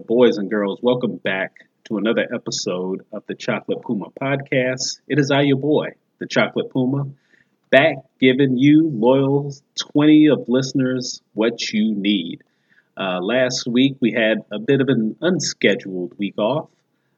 Gentlemen, boys and girls, welcome back to another episode of the Chocolate Puma podcast. It is I, your boy, the Chocolate Puma, back giving you loyal 20 of listeners what you need. Uh, last week we had a bit of an unscheduled week off.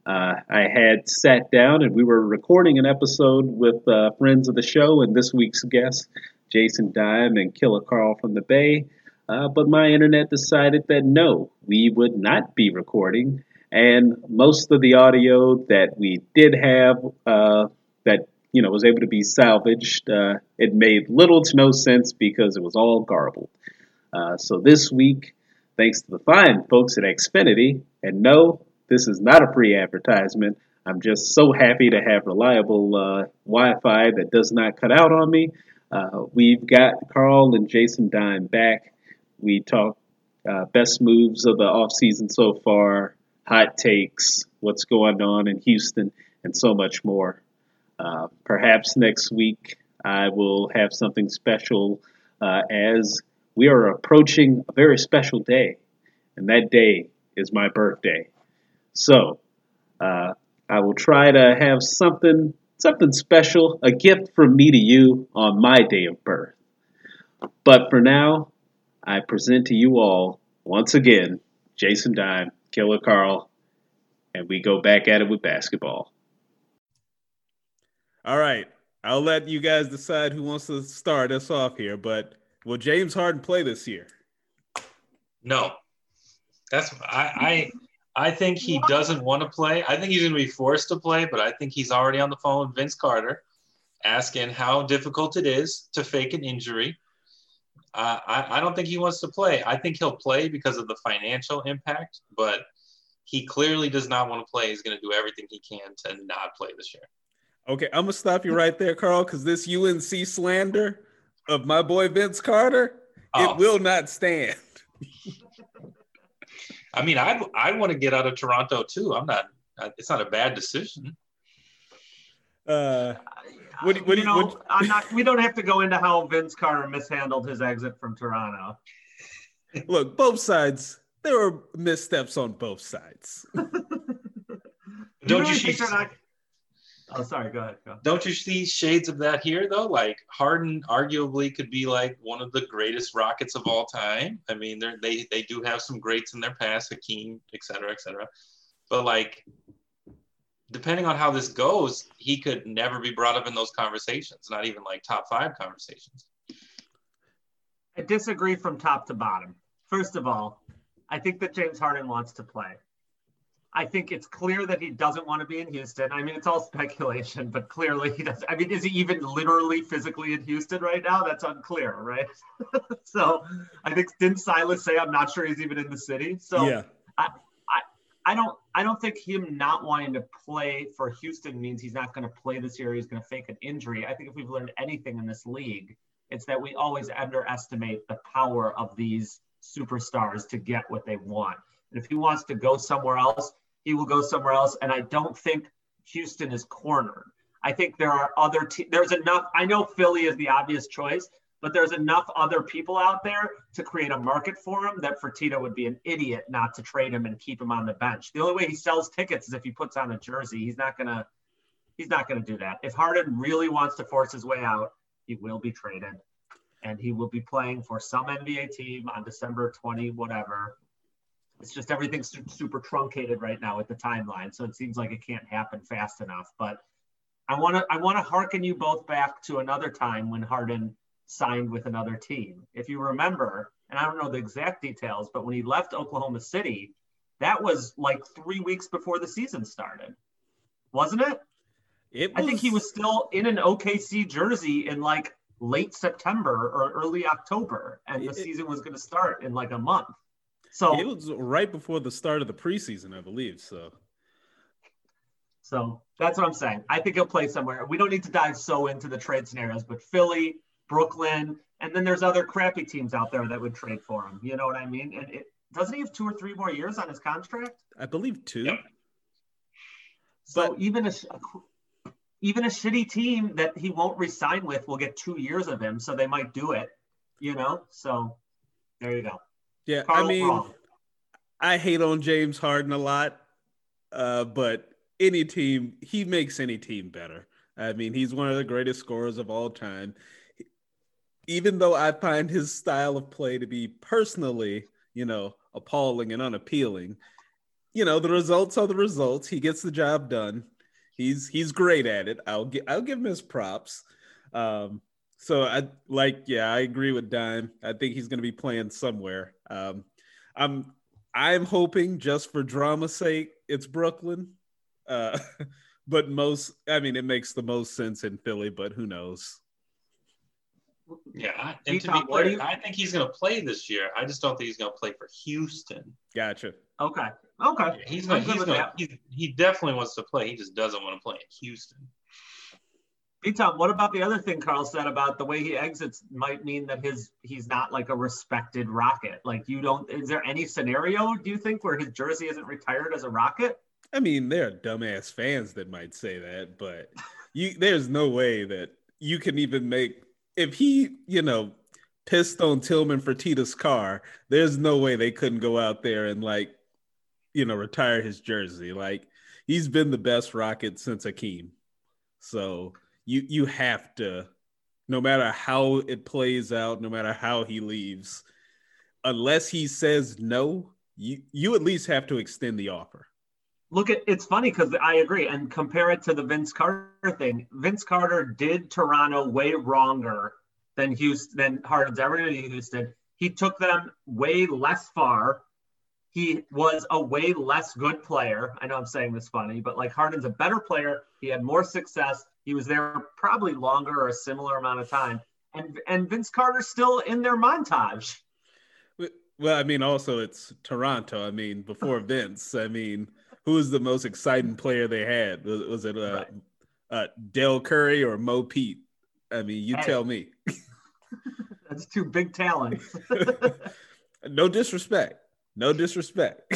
Uh, I had sat down and we were recording an episode with uh, friends of the show and this week's guests, Jason Dyme and Killa Carl from the Bay. Uh, but my internet decided that no, we would not be recording. And most of the audio that we did have uh, that you know was able to be salvaged, uh, it made little to no sense because it was all garbled. Uh, so this week, thanks to the fine folks at Xfinity, and no, this is not a free advertisement. I'm just so happy to have reliable uh, Wi-Fi that does not cut out on me. Uh, we've got Carl and Jason Dyme back. We talk uh, best moves of the offseason so far, hot takes, what's going on in Houston, and so much more. Uh, perhaps next week I will have something special uh, as we are approaching a very special day, and that day is my birthday. So uh, I will try to have something something special, a gift from me to you on my day of birth. But for now, I present to you all once again Jason Dyme, Killa Carl, and we go back at it with basketball. All right. I'll let you guys decide who wants to start us off here, but will James Harden play this year? No. That's I I I think he doesn't want to play. I think he's going to be forced to play, but I think he's already on the phone with Vince Carter asking how difficult it is to fake an injury. Uh, I, I don't think he wants to play. I think he'll play because of the financial impact, but he clearly does not want to play. He's going to do everything he can to not play this year. Okay, I'm gonna stop you right there, Carl, because this UNC slander of my boy Vince Carter, oh. it will not stand. I mean, I I want to get out of Toronto too. I'm not. It's not a bad decision. Uh, what, what, you know, what, I'm not. We don't have to go into how Vince Carter mishandled his exit from Toronto. Look, both sides. There were missteps on both sides. don't you, you see? Oh, sorry. Go ahead. Go. Don't you see shades of that here, though? Like Harden, arguably, could be like one of the greatest Rockets of all time. I mean, they they they do have some greats in their past, Hakeem, et cetera, et cetera. But like, depending on how this goes, he could never be brought up in those conversations. Not even like top five conversations. I disagree from top to bottom. First of all, I think that James Harden wants to play. I think it's clear that he doesn't want to be in Houston. I mean, it's all speculation, but clearly he does. I mean, is he even literally physically in Houston right now? That's unclear, right? so I think didn't Silas say I'm not sure he's even in the city? So yeah. I, I don't I don't think him not wanting to play for Houston means he's not going to play this year. He's going to fake an injury. I think if we've learned anything in this league, it's that we always underestimate the power of these superstars to get what they want. And if he wants to go somewhere else, he will go somewhere else. And I don't think Houston is cornered. I think there are other te- there's enough. I know Philly is the obvious choice, but there's enough other people out there to create a market for him that Fertitta would be an idiot not to trade him and keep him on the bench. The only way he sells tickets is if he puts on a jersey. He's not gonna he's not gonna do that. If Harden really wants to force his way out, he will be traded. And he will be playing for some NBA team on December 20, whatever, it's just everything's super truncated right now with the timeline, so it seems like it can't happen fast enough. But I want to I want to harken you both back to another time when Harden signed with another team. If you remember, and I don't know the exact details, but when he left Oklahoma City, that was like three weeks before the season started, wasn't it? It was... I think he was still in an OKC jersey in like late September or early October, and the it... season was going to start in like a month. So it was right before the start of the preseason, I believe. So, so that's what I'm saying. I think he'll play somewhere. We don't need to dive so into the trade scenarios, but Philly, Brooklyn, and then there's other crappy teams out there that would trade for him. You know what I mean? And it, doesn't he have two or three more years on his contract? I believe two. Yep. So but, even a even a shitty team that he won't resign with will get two years of him, so they might do it. You know, so there you go. Yeah, Carl I mean, I hate on James Harden a lot, uh, but any team, he makes any team better. I mean, he's one of the greatest scorers of all time. Even though I find his style of play to be personally, you know, appalling and unappealing, you know, the results are the results. He gets the job done. He's he's great at it. I'll give I'll give him his props. Um, so I like, yeah, I agree with Dyme. I think he's going to be playing somewhere. Um, I'm I'm hoping just for drama's sake, it's Brooklyn. Uh, but most, I mean, it makes the most sense in Philly, but who knows? Yeah, and to be clear, I think he's going to play this year. I just don't think he's going to play for Houston. Gotcha. Okay. Okay. Yeah, he's going. He's going. He, he definitely wants to play. He just doesn't want to play in Houston. B Tom, what about the other thing Carl said about the way he exits might mean that his he's not like a respected rocket. Like you don't is there any scenario do you think where his jersey isn't retired as a rocket? I mean, there are dumbass fans that might say that, but you there's no way that you can even make if he, you know, pissed on Tillman Fertitta's car, there's no way they couldn't go out there and like, you know, retire his jersey. Like he's been the best rocket since Hakeem. So you you have to, no matter how it plays out, no matter how he leaves, unless he says no, you you at least have to extend the offer. Look at it's funny because I agree and compare it to the Vince Carter thing. Vince Carter did Toronto way wronger than Houston than Harden's ever to Houston. He took them way less far. He was a way less good player. I know I'm saying this funny, but like Harden's a better player. He had more success. He was there probably longer or a similar amount of time. And and Vince Carter's still in their montage. Well, I mean, also it's Toronto. I mean, before Vince, I mean, who was the most exciting player they had? Was, was it uh, right. uh, Dell Curry or Mo Pete? I mean, you hey. tell me. That's two big talents. no disrespect. No disrespect.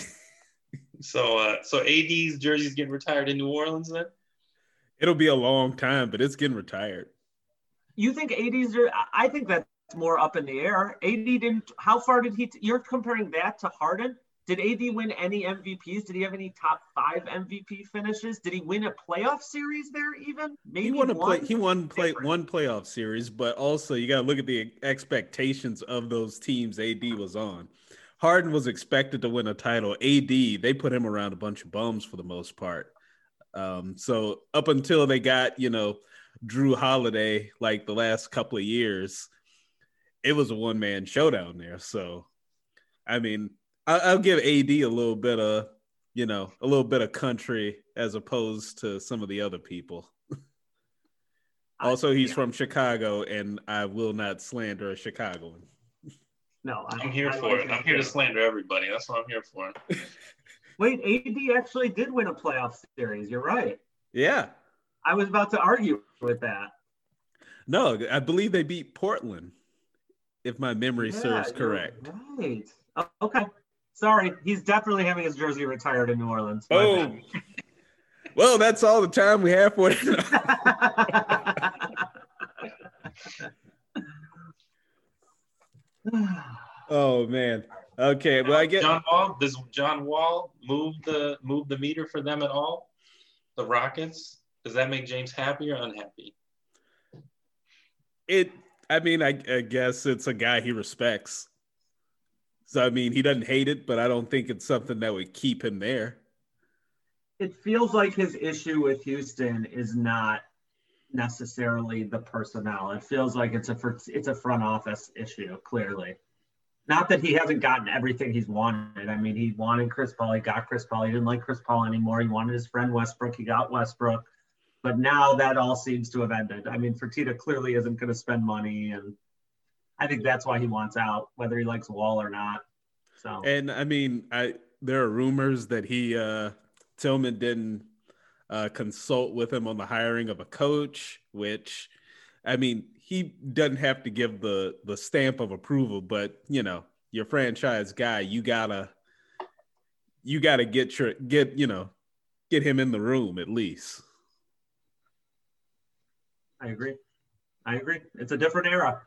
so, uh, so AD's jersey's getting retired in New Orleans then? It'll be a long time, but it's getting retired. You think AD's? are? I think that's more up in the air. AD didn't. How far did he? T- you're comparing that to Harden. Did AD win any MVPs? Did he have any top five MVP finishes? Did he win a playoff series there? Even maybe he won a play. He won play one playoff series, but also you got to look at the expectations of those teams AD was on. Harden was expected to win a title. AD they put him around a bunch of bums for the most part. Um, so up until they got, you know, Jrue Holiday, like the last couple of years, it was a one man showdown there. So, I mean, I, will give AD a little bit of, you know, a little bit of country as opposed to some of the other people. also, he's from Chicago, and I will not slander a Chicagoan. No, I, am here I for it. I'm here to slander everybody. That's what I'm here for. Wait, AD actually did win a playoff series. You're right. Yeah. I was about to argue with that. No, I believe they beat Portland, if my memory yeah, serves correct. Right. Oh, okay. Sorry, he's definitely having his jersey retired in New Orleans. Oh. well, that's all the time we have for it. oh man. Okay, well I get John Wall. Does John Wall move the move the meter for them at all? The Rockets. Does that make James happy or unhappy? It. I mean, I, I guess it's a guy he respects. So I mean, he doesn't hate it, but I don't think it's something that would keep him there. It feels like his issue with Houston is not necessarily the personnel. It feels like it's a it's a front office issue. Clearly, not that he hasn't gotten everything he's wanted. I mean, he wanted Chris Paul. He got Chris Paul. He didn't like Chris Paul anymore. He wanted his friend Westbrook. He got Westbrook. But now that all seems to have ended. I mean, Fertitta clearly isn't going to spend money. And I think that's why he wants out, whether he likes Wall or not. So, and I mean, I there are rumors that he, uh, Tillman didn't uh, consult with him on the hiring of a coach, which I mean, he doesn't have to give the the stamp of approval, but you know, your franchise guy, you gotta you gotta get your get you know get him in the room at least. I agree. I agree. It's a different era.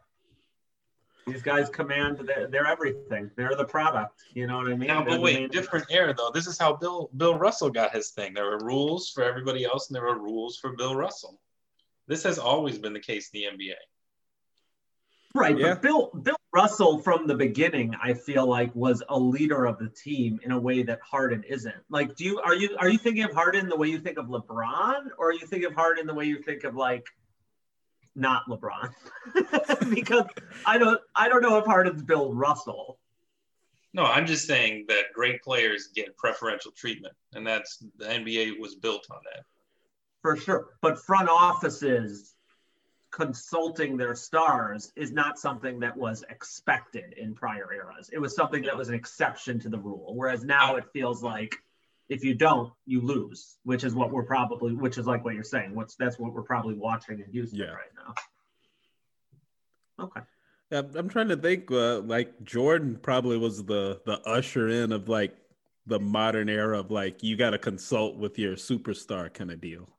These guys command. They're, they're everything. They're the product. You know what I mean? Now, They're but wait, different era though. This is how Bill Bill Russell got his thing. There were rules for everybody else, and there were rules for Bill Russell. This has always been the case in the NBA. Right, Yeah. but Bill Bill Russell from the beginning, I feel like was a leader of the team in a way that Harden isn't. Like, do you are you are you thinking of Harden the way you think of LeBron, or are you think of Harden the way you think of like not LeBron? because I don't I don't know if Harden's Bill Russell. No, I'm just saying that great players get preferential treatment, and that's the NBA was built on that. For sure. But front offices consulting their stars is not something that was expected in prior eras. It was something that was an exception to the rule. Whereas now it feels like if you don't, you lose, which is what we're probably, which is like what you're saying. What's that's what we're probably watching in Houston Yeah. right now. Okay. Yeah, I'm trying to think. Uh, like Jordan probably was the the usher in of like the modern era of like you got to consult with your superstar kind of deal.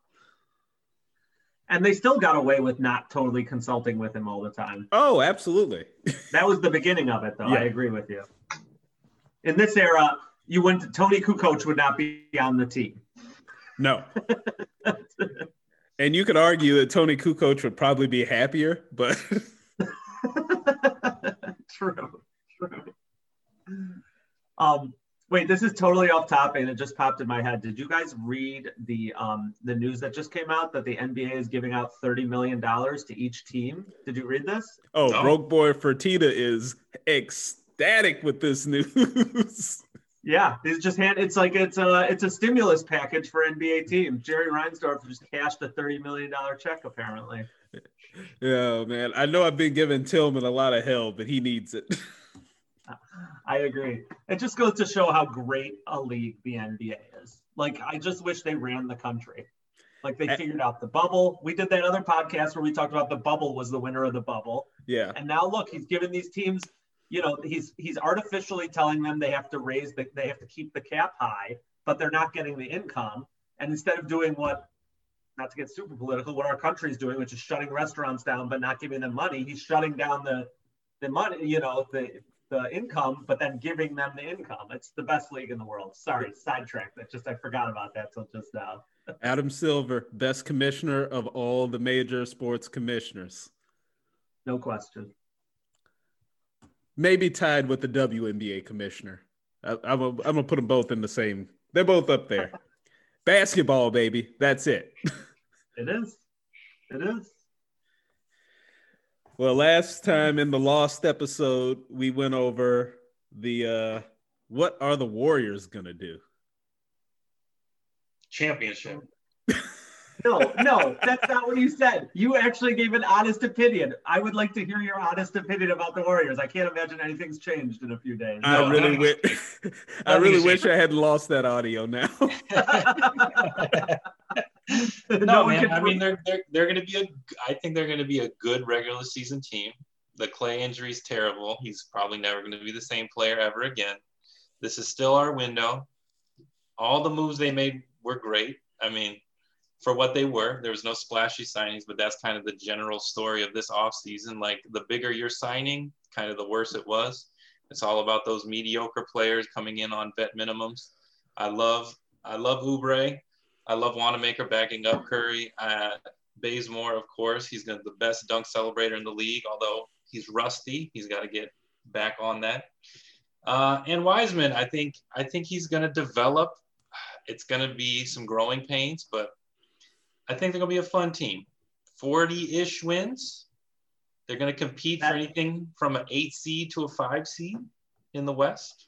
And they still got away with not totally consulting with him all the time. Oh, absolutely. That was the beginning of it, though. Yeah. I agree with you. In this era, you wouldn't. Toni Kukoc would not be on the team. No. and you could argue that Toni Kukoc would probably be happier, but true, true. Um, wait, this is totally off topic, and it just popped in my head. Did you guys read the um the news that just came out that the NBA is giving out thirty million dollars to each team? Did you read this? oh, No. broke boy Fertitta is ecstatic with this news. Yeah, it's just hand. It's like it's a it's a stimulus package for NBA teams. Jerry Reinsdorf just cashed a thirty million dollar check apparently. yeah, man. I know I've been giving Tillman a lot of hell, but he needs it. I agree. It just goes to show how great a league the NBA is. Like, I just wish they ran the country. Like, they figured out the bubble. We did that other podcast where we talked about the bubble was the winner of the bubble. yeah. And now look, he's giving these teams, you know, he's he's artificially telling them they have to raise the they have to keep the cap high, but they're not getting the income. And instead of doing what not to get super political, what our country's doing, which is shutting restaurants down but not giving them money, he's shutting down the the money, you know, the the income, but then giving them the income. It's the best league in the world. Sorry, sidetracked. That just I forgot about that till just now. Adam Silver, best commissioner of all the major sports commissioners. No question. Maybe tied with the WNBA commissioner. I, I'm gonna- I'm gonna put them both in the same. They're both up there. Basketball, baby. That's it. It is. It is. Well, last time in the lost episode, we went over the uh what are the Warriors gonna do? Championship. No, no, that's not what you said. You actually gave an honest opinion. I would like to hear your honest opinion about the Warriors. I can't imagine anything's changed in a few days. I No, really nothing- wish I really wish I had lost that audio now. no, one man. can I mean, they're they're they're going to be a. I think they're going to be a good regular season team. The Klay injury is terrible. He's probably never going to be the same player ever again. This is still our window. All the moves they made were great. I mean, for what they were, there was no splashy signings, but that's kind of the general story of this offseason. Like the bigger you're signing, kind of the worse it was. It's all about those mediocre players coming in on vet minimums. I love I love Oubre. I love Wanamaker backing up Curry. Uh, Bazemore, of course, he's the best dunk celebrator in the league. Although he's rusty, he's got to get back on that. Uh, and Wiseman, I think I think he's gonna develop. It's gonna be some growing pains, but I think they're gonna be a fun team. Forty-ish wins. They're gonna compete for anything from an eight seed to a five seed in the West.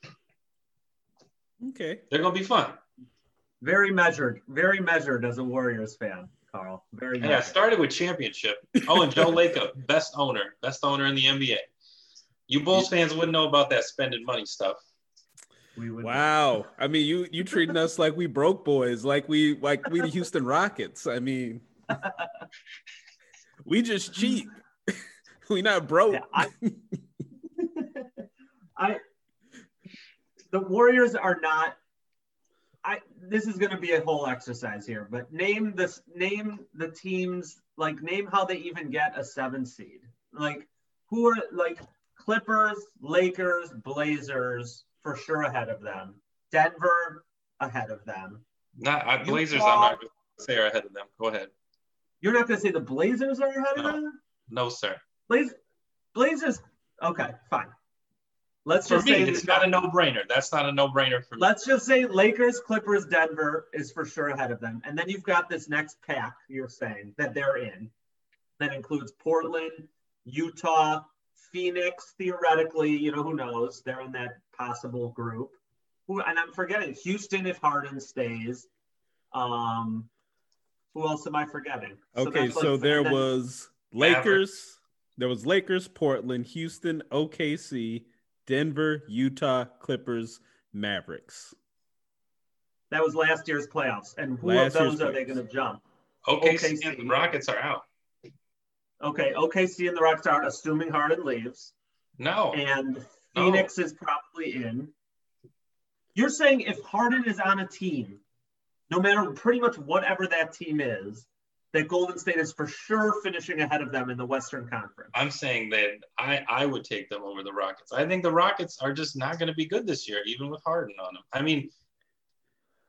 okay. They're gonna be fun. very measured, very measured as a Warriors fan, Carl. Very Yeah, measured. started with championship. Oh, and Joe Lacob, best owner, best owner in the NBA. You Bulls fans wouldn't know about that spending money stuff. We would Wow. I mean, you you treating us like we broke boys, like we like we the Houston Rockets. I mean, we just cheap. we not broke. Yeah, I, I the Warriors are not. I this is going to be a whole exercise here, but name this name the teams like name how they even get a seven seed. Like who are like Clippers, Lakers, Blazers for sure ahead of them. Denver ahead of them. Not I, Blazers. Utah- I'm not going to say are ahead of them. Go ahead. You're not going to say the Blazers are ahead of them? No, sir. Blaz- Blazers. Okay, fine. Let's For just me, say it's not a no-brainer. That's not a no-brainer for me. Let's just say Lakers, Clippers, Denver is for sure ahead of them. And then you've got this next pack you're saying that they're in. That includes Portland, Utah, Phoenix, theoretically, you know, who knows? They're in that possible group. Who and I'm forgetting Houston if Harden stays. Um who else am I forgetting? Okay, that's so like- there then- was Mavericks. Lakers, there was Lakers, Portland, Houston, OKC, Denver, Utah, Clippers, Mavericks. that was last year's playoffs. And who Last of those are they going to jump? OKC, OKC. and the Rockets are out. Okay, OKC and the Rockets are assuming Harden leaves. No, and No. Phoenix is probably in. You're saying if Harden is on a team, no matter pretty much whatever that team is, that Golden State is for sure finishing ahead of them in the Western Conference. I'm saying that I, I would take them over the Rockets. I think the Rockets are just not going to be good this year, even with Harden on them. I mean,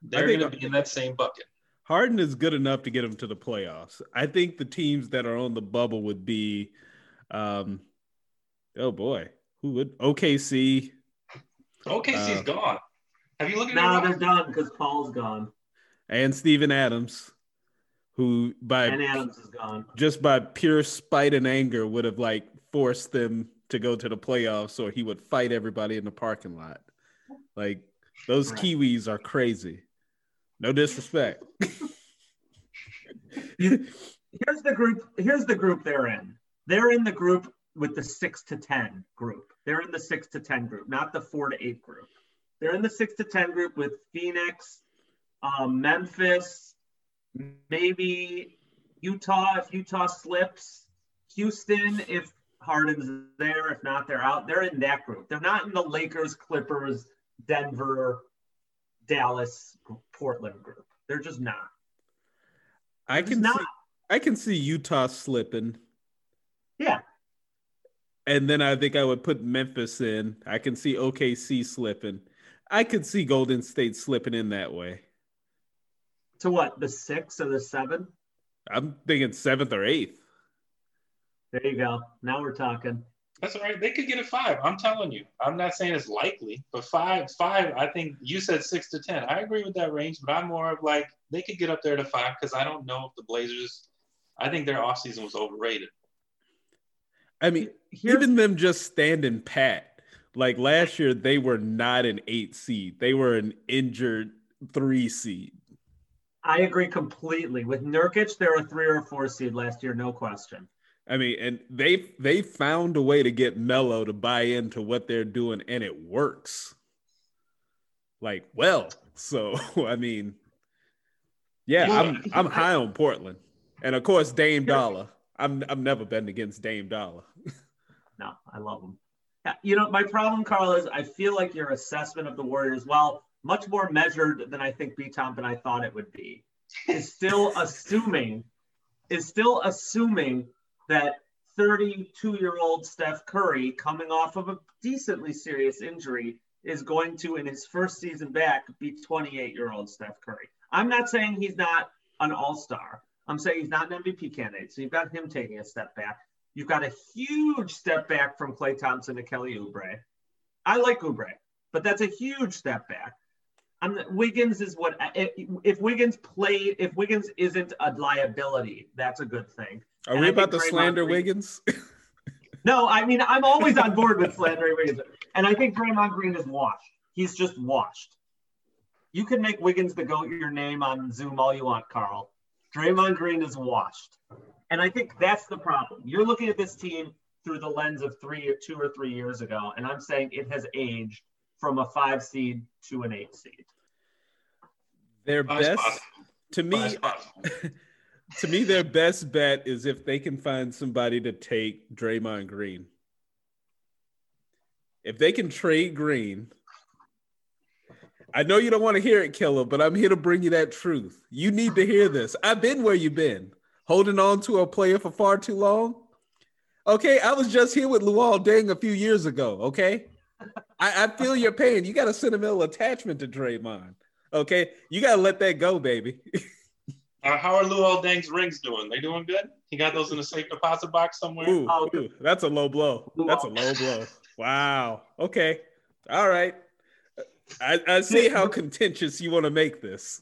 they're going to be in that same bucket. Harden is good enough to get them to the playoffs. I think the teams that are on the bubble would be, um, oh boy, who would OKC OKC's Uh, gone. Have you looked at Now their they're done because Paul's gone and Steven Adams, who by and Adams is gone. just by pure spite and anger would have like forced them to go to the playoffs, or he would fight everybody in the parking lot. Like those Right. Kiwis are crazy. No disrespect. Here's the group. Here's the group they're in. They're in the group with the six to ten group. They're in the six to ten group, not the four to eight group. They're in the six to ten group with Phoenix, um, Memphis, maybe Utah if Utah slips, Houston if Harden's there. If not, they're out. They're in that group. They're not in the Lakers, Clippers, Denver, Dallas, Portland group. They're just not. I can not. see, I can see Utah slipping, Yeah. and then I think I would put Memphis in. I can see OKC slipping. I could see Golden State slipping in that way. To what? The six or the seven? I'm thinking seventh or eighth. There you go. Now we're talking. That's all right. They could get a five. I'm telling you. I'm not saying it's likely, but five, five. I think you said six to ten. I agree with that range, but I'm more of like they could get up there to five because I don't know if the Blazers. I think their offseason was overrated. I mean, Here's, even them just standing pat. Like last year, they were not an eight seed. They were an injured three seed. I agree completely. With Nurkic, they're a three or a four seed last year, no question. I mean, and they they found a way to get Melo to buy into what they're doing, and it works. Like, well, so I mean, yeah, I'm I'm high on Portland, and of course Dame Dollar. I'm I've never been against Dame Dollar. No, I love them. Yeah, You know, my problem, Carl, is I feel like your assessment of the Warriors, while much more measured than I think B Tomp and I thought it would be, is still assuming is still assuming that 32 year old Steph Curry, coming off of a decently serious injury, is going to, in his first season back, be 28 year old Steph Curry. I'm not saying he's not an all star. I'm saying he's not an MVP candidate. So you've got him taking a step back. You've got a huge step back from Klay Thompson to Kelly Oubre. I like Oubre, but that's a huge step back. I'm, Wiggins is what if, if Wiggins played if Wiggins isn't a liability, that's a good thing. Are And we I about to slander Green- Wiggins? No, I mean I'm always on board with slandering Wiggins, and I think Draymond Green is washed. He's just washed. You can make Wiggins the goat your name on Zoom all you want, Carl. Draymond Green is washed, and I think that's the problem. You're looking at this team through the lens of three or two or three years ago, and I'm saying it has aged from a five seed to an eight seed. Their Five's best to me Five's possible. to me, their best bet is if they can find somebody to take Draymond Green. If they can trade Green, I know you don't want to hear it, Killa, but I'm here to bring you that truth. You need to hear this. I've been where you've been, holding on to a player for far too long. Okay, I was just here with Luol Deng a few years ago. Okay, I, I feel your pain. You got a sentimental attachment to Draymond. Okay, you gotta let that go, baby. Uh, how are Luol Deng's rings doing? They doing good? He got those in a safe deposit box somewhere. Ooh, Oh, ooh, that's a low blow. That's a low blow. Wow. Okay. All right. I, I see how contentious you want to make this.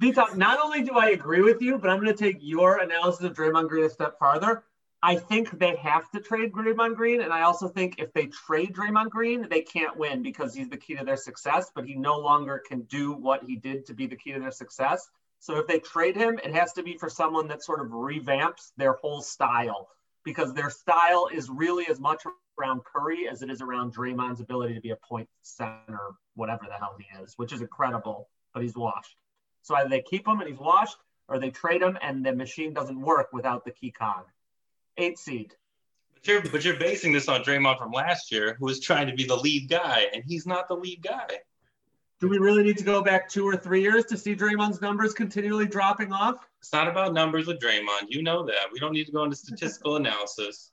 Vito, not only do I agree with you, but I'm going to take your analysis of Draymond Green a step farther. I think they have to trade Draymond Green, and I also think if they trade Draymond Green, they can't win because he's the key to their success. But he no longer can do what he did to be the key to their success. So if they trade him, it has to be for someone that sort of revamps their whole style because their style is really as much around Curry as it is around Draymond's ability to be a point center, whatever the hell he is, which is incredible. But he's washed. So either they keep him and he's washed, or they trade him and the machine doesn't work without the key cog. Eight seed. But you're but you're basing this on Draymond from last year, who was trying to be the lead guy, and he's not the lead guy. Do we really need to go back two or three years to see Draymond's numbers continually dropping off? It's not about numbers with Draymond. You know that. We don't need to go into statistical analysis.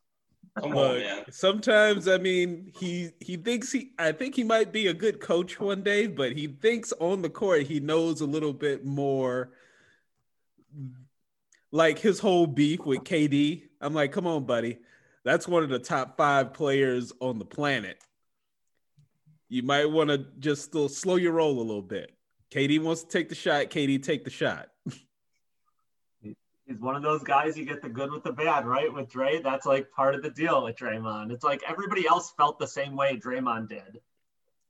Come on, Look, man. sometimes I mean he he thinks he I think he might be a good coach one day, but he thinks on the court he knows a little bit more like his whole beef with KD. I'm like, come on, buddy. That's one of the top five players on the planet. You might want to just still slow your roll a little bit. KD wants to take the shot. KD, take the shot. He's one of those guys you get the good with the bad, right? With Dre, that's like part of the deal with Draymond. It's like everybody else felt the same way Draymond did.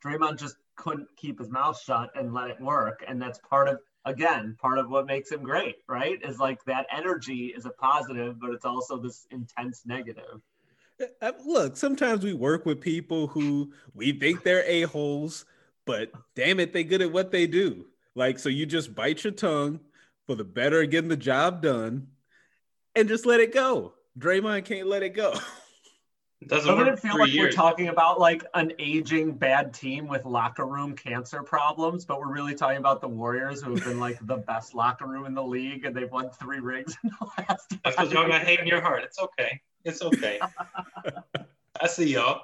Draymond just couldn't keep his mouth shut and let it work. And that's part of, again, part of what makes him great, right? Is like that energy is a positive, but it's also this intense negative. Uh, Look, sometimes we work with people who we think they're a-holes, but damn it, they good at what they do. Like, so you just bite your tongue for the better of getting the job done and just let it go. Draymond can't let it go. Doesn't Doesn't work it feel like years. we're talking about like an aging bad team with locker room cancer problems, but we're really talking about the Warriors who have been like the best locker room in the league and they've won three rings in the last. That's because y'all got hate in your heart. It's okay. It's okay. I see y'all.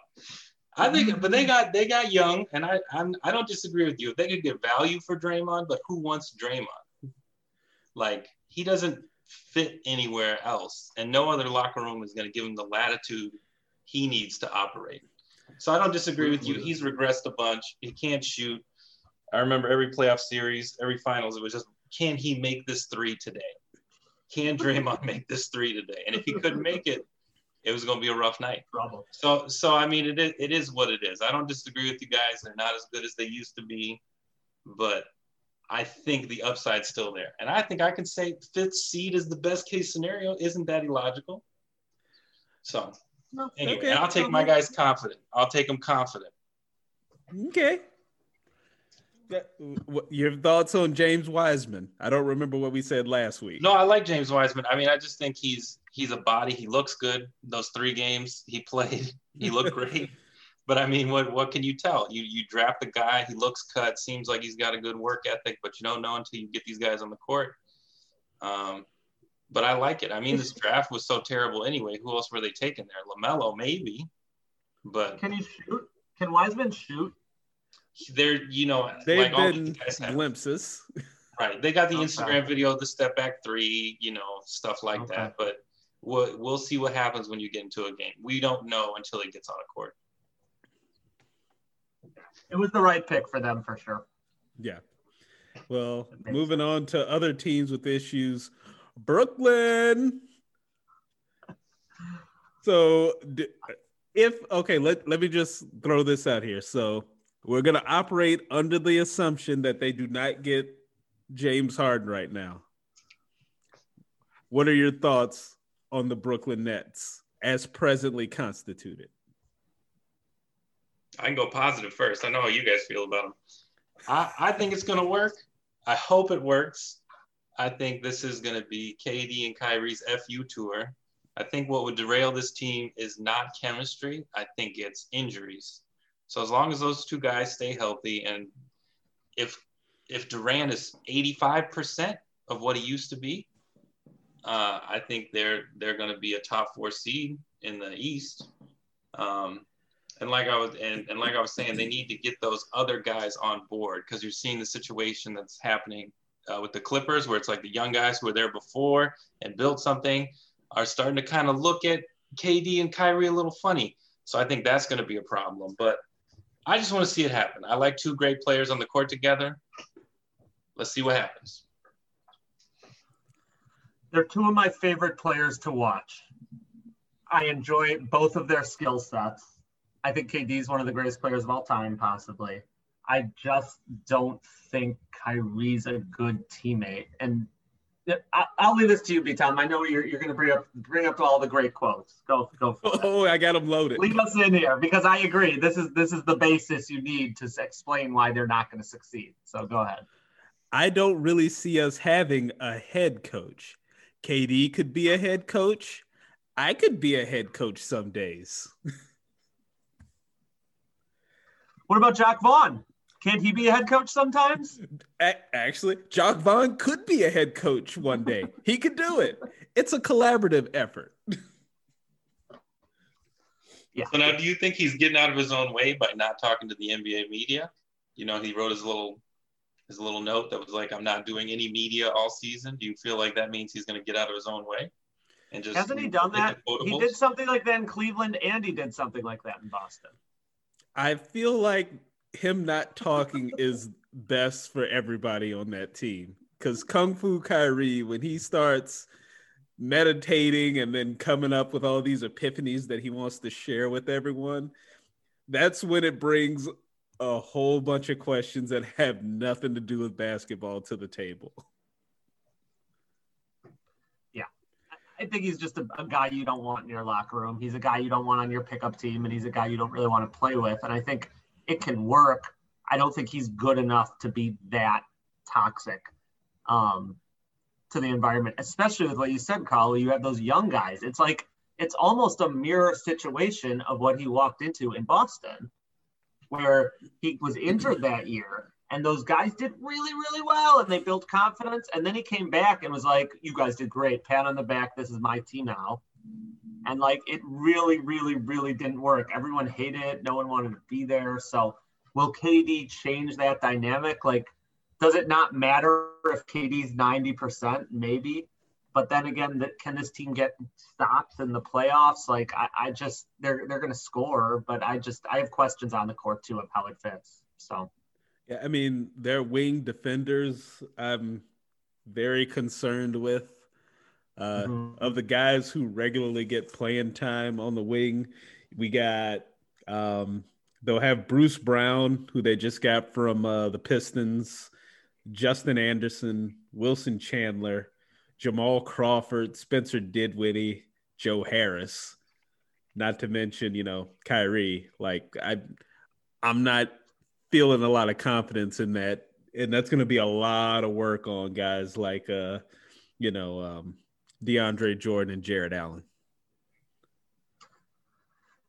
I think, but they mm-hmm. got they got young, and I I'm, I don't disagree with you. They could get value for Draymond, but who wants Draymond? Like he doesn't fit anywhere else, and no other locker room is going to give him the latitude he needs to operate. So I don't disagree with you. Mm-hmm. He's regressed a bunch. He can't shoot. I remember every playoff series, every finals, it was just, can he make this three today? Can Draymond make this three today? And if he couldn't make it, it was going to be a rough night. trouble. So, so I mean, it is, it is what it is. I don't disagree with you guys. They're not as good as they used to be, but I think the upside's still there. And I think I can say fifth seed is the best case scenario. Isn't that illogical? So, anyway, Okay. and I'll take my guys confident. I'll take them confident. Okay. Yeah, what- Your thoughts on James Wiseman? I don't remember what we said last week. No, I like James Wiseman. I mean, I just think he's he's a body. He looks good. Those three games he played, he looked great. But I mean, what what can you tell? You you draft the guy, he looks cut, seems like he's got a good work ethic, but you don't know until you get these guys on the court. Um, but I like it. I mean, this draft was so terrible anyway. Who else were they taking there? LaMelo, maybe, but Can you shoot? Can Wiseman shoot? They're you know They've like been these guys have glimpses. Right. They got the Okay. Instagram video, the step back three, you know, stuff like Okay. that. But we'll, we'll see what happens when you get into a game. We don't know until he gets on a court. It was the right pick for them for sure. Yeah. Well, moving on to other teams with issues. Brooklyn. So, if okay, let let me just throw this out here. So, we're going to operate under the assumption that they do not get James Harden right now. What are your thoughts on the Brooklyn Nets as presently constituted? I can go positive first. I know how you guys feel about them. I, I think it's going to work. I hope it works. I think this is going to be KD and Kyrie's FU tour. I think what would derail this team is not chemistry. I think it's injuries. So as long as those two guys stay healthy, and if if Durant is 85% of what he used to be, uh, I think they're they're going to be a top four seed. in the East. Um, and like I was and, and like I was saying, they need to get those other guys on board because you're seeing the situation that's happening uh, with the Clippers, where it's like the young guys who were there before and built something are starting to kind of look at KD and Kyrie a little funny. So I think that's going to be a problem. But I just want to see it happen. I like two great players on the court together. Let's see what happens. They're two of my favorite players to watch. I enjoy both of their skill sets. I think KD is one of the greatest players of all time, possibly. I just don't think Kyrie's a good teammate. And I, will leave this to you, B Tom. I know you're, you're going to bring up bring up all the great quotes. Go go. oh, I got them loaded. Leave us in here because I agree. This is this is the basis you need to explain why they're not going to succeed. So go ahead. I don't really see us having a head coach. KD could be a head coach. I could be a head coach some days. what about Jacque Vaughn? Can't he be a head coach sometimes? Actually, Jacque Vaughn could be a head coach one day. he could do it. It's a collaborative effort. yeah. So now, do you think he's getting out of his own way by not talking to the NBA media? You know, he wrote his little his little note that was like, "I'm not doing any media all season." Do you feel like that means he's going to get out of his own way? And just hasn't he done that? He did something like that in Cleveland, and he did something like that in Boston. I feel like him not talking is best for everybody on that team because Kung Fu Kyrie, when he starts meditating and then coming up with all these epiphanies that he wants to share with everyone, that's when it brings a whole bunch of questions that have nothing to do with basketball to the table. Yeah. I think he's just a, a, guy you don't want in your locker room. He's a guy you don't want on your pickup team, and he's a guy you don't really want to play with. And I think it can work. I don't think he's good enough to be that toxic um, to the environment, especially with what you said, Carl. You have those young guys. It's like it's almost a mirror situation of what he walked into in Boston, where he was injured that year. And those guys did really, really well and they built confidence. And then he came back and was like, You guys did great. Pat on the back. This is my team now. And like it really, really, really didn't work. Everyone hated it. No one wanted to be there. So will KD change that dynamic? Like, does it not matter if KD's 90%? Maybe. But then again, can this team get stops in the playoffs? Like I, I just they're they're gonna score, but I just I have questions on the court too of how it fits. So yeah, I mean, their wing defenders, I'm very concerned with. Uh, mm-hmm. Of the guys who regularly get playing time on the wing, we got um, they'll have Bruce Brown, who they just got from uh, the Pistons, Justin Anderson, Wilson Chandler, Jamal Crawford, Spencer Dinwiddie, Joe Harris. Not to mention, you know, Kyrie. Like I, I'm not feeling a lot of confidence in that, and that's going to be a lot of work on guys like, uh, you know, um, DeAndre Jordan and Jarrett Allen.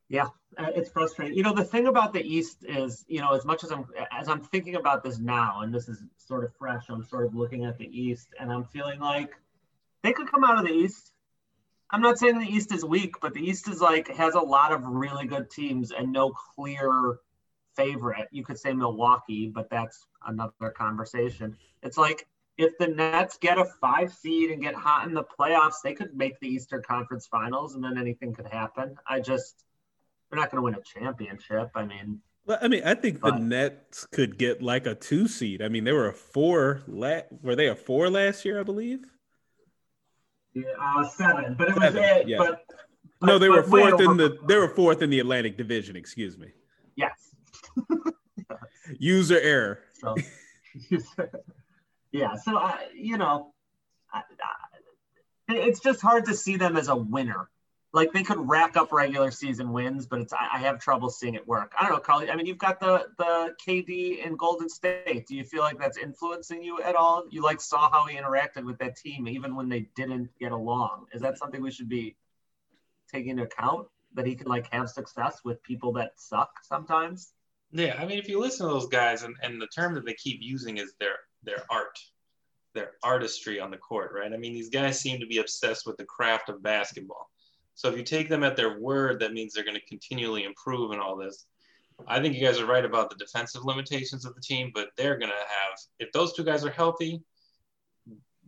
Yeah, uh, it's frustrating. You know, the thing about the East is, you know, as much as I'm as I'm thinking about this now, and this is sort of fresh, I'm sort of looking at the East, and I'm feeling like they could come out of the East. I'm not saying the East is weak, but the East is like has a lot of really good teams and no clear favorite. You could say Milwaukee, but that's another conversation. It's like if the Nets get a five seed and get hot in the playoffs, they could make the Eastern Conference Finals, and then anything could happen. I just they're not going to win a championship. I mean, well, I mean, I think but, the Nets could get like a two seed. I mean, they were a four. La- were they a four last year? I believe. Yeah, uh, seven, but it was seven, yeah. But, but, no, they were fourth in the. They were fourth in the Atlantic Division. Excuse me. Yes. User error. So, yeah. So I, you know, I, I, it's just hard to see them as a winner. Like they could rack up regular season wins, but it's I, have trouble seeing it work. I don't know, Carly. I mean, you've got the the KD in Golden State. Do you feel like that's influencing you at all? You like saw how he interacted with that team, even when they didn't get along. Is that something we should be taking into account? That he can like have success with people that suck sometimes. Yeah, I mean, if you listen to those guys, and, and the term that they keep using is their their art, their artistry on the court, right? I mean, these guys seem to be obsessed with the craft of basketball. So if you take them at their word, that means they're going to continually improve and all this. I think you guys are right about the defensive limitations of the team, but they're going to have, if those two guys are healthy,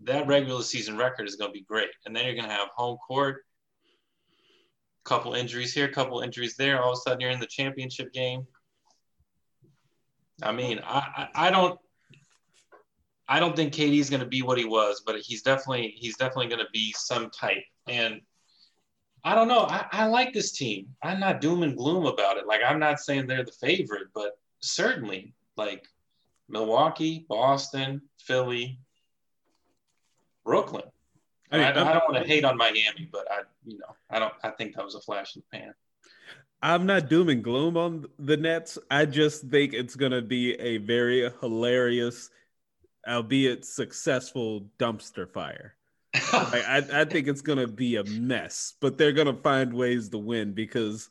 that regular season record is going to be great. And then you're going to have home court, couple injuries here, couple injuries there. All of a sudden, you're in the championship game. I mean, I, I, I don't. I don't think KD's going to be what he was, but he's definitely he's definitely going to be some type. And I don't know. I, I like this team. I'm not doom and gloom about it. Like I'm not saying they're the favorite, but certainly like Milwaukee, Boston, Philly, Brooklyn. I, mean, I, I don't want to hate on Miami, but I, you know, I don't. I think that was a flash in the pan. I'm not doom and gloom on the Nets. I just think it's going to be a very hilarious, albeit successful dumpster fire. like, I, I think it's going to be a mess, but they're going to find ways to win because